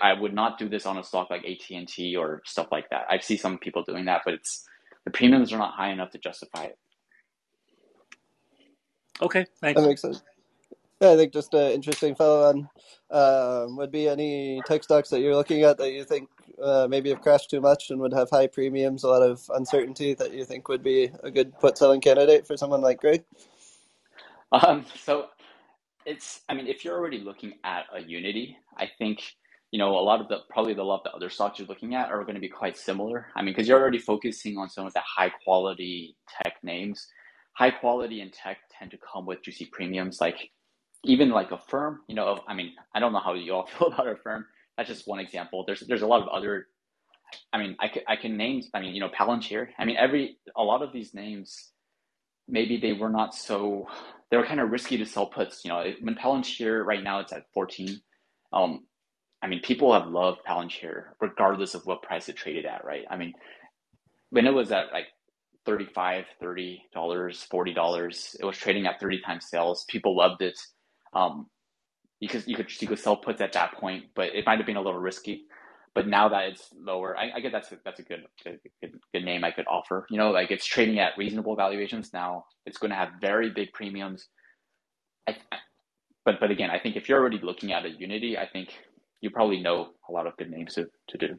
I would not do this on a stock like AT and T or stuff like that. I see some people doing that, but it's the premiums are not high enough to justify it. Okay, thanks. That makes sense. Yeah, I think just an interesting follow on um, would be any tech stocks that you're looking at that you think uh, maybe have crashed too much and would have high premiums, a lot of uncertainty that you think would be a good put selling candidate for someone like Greg? Um, so it's, I mean, if you're already looking at a Unity, I think, you know, a lot of the, probably a lot of the other stocks you're looking at are going to be quite similar. I mean, because you're already focusing on some of the high quality tech names. High quality and tech tend to come with juicy premiums, like even like Affirm, you know, I mean, I don't know how you all feel about Affirm. That's just one example. There's, there's a lot of other, I mean, I can, I can name, I mean, you know, Palantir. I mean, every, a lot of these names, maybe they were not so they were kind of risky to sell puts. You know, when Palantir right now it's at 14. Um, I mean, people have loved Palantir regardless of what price it traded at, right? I mean, when it was at like 35 $30, $40, it was trading at 30 times sales. People loved it. Um, because you could you could sell puts at that point, but it might have been a little risky. But now that it's lower, I, I get that's a, that's a good, good, good good name I could offer. You know, like it's trading at reasonable valuations now. It's going to have very big premiums. I, but but again, I think if you're already looking at a Unity, I think you probably know a lot of good names to, to do.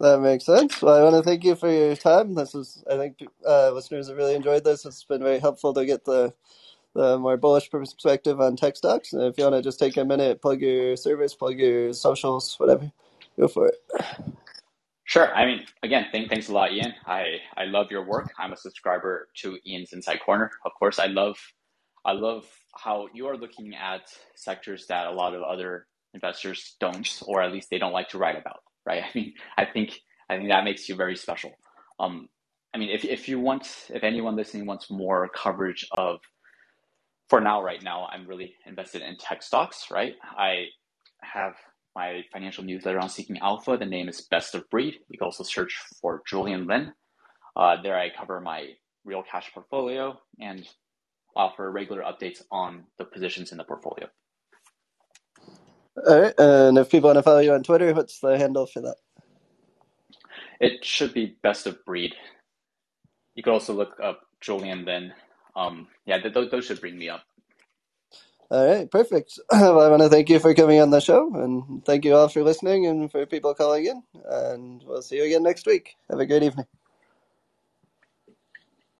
That makes sense. Well, I want to thank you for your time. This is, I think, uh, listeners have really enjoyed this. It's been very helpful to get the the more bullish perspective on tech stocks. And if you want to just take a minute, plug your service, plug your socials, whatever, go for it. Sure. I mean, again, thank, thanks a lot, Ian. I, I love your work. I'm a subscriber to Ian's Inside Corner. Of course, I love I love how you are looking at sectors that a lot of other investors don't, or at least they don't like to write about. Right. I mean, I think I think that makes you very special. Um, I mean, if if you want, if anyone listening wants more coverage of for now, right now, I'm really invested in tech stocks, right? I have my financial newsletter on Seeking Alpha. The name is Best of Breed. You can also search for Julian Lin. Uh, there I cover my real cash portfolio and offer regular updates on the positions in the portfolio. All right. And if people want to follow you on Twitter, what's the handle for that? It should be Best of Breed. You can also look up Julian Lin um, yeah, th- those should bring me up. All right, perfect. Well, I want to thank you for coming on the show, and thank you all for listening and for people calling in. And we'll see you again next week. Have a great evening.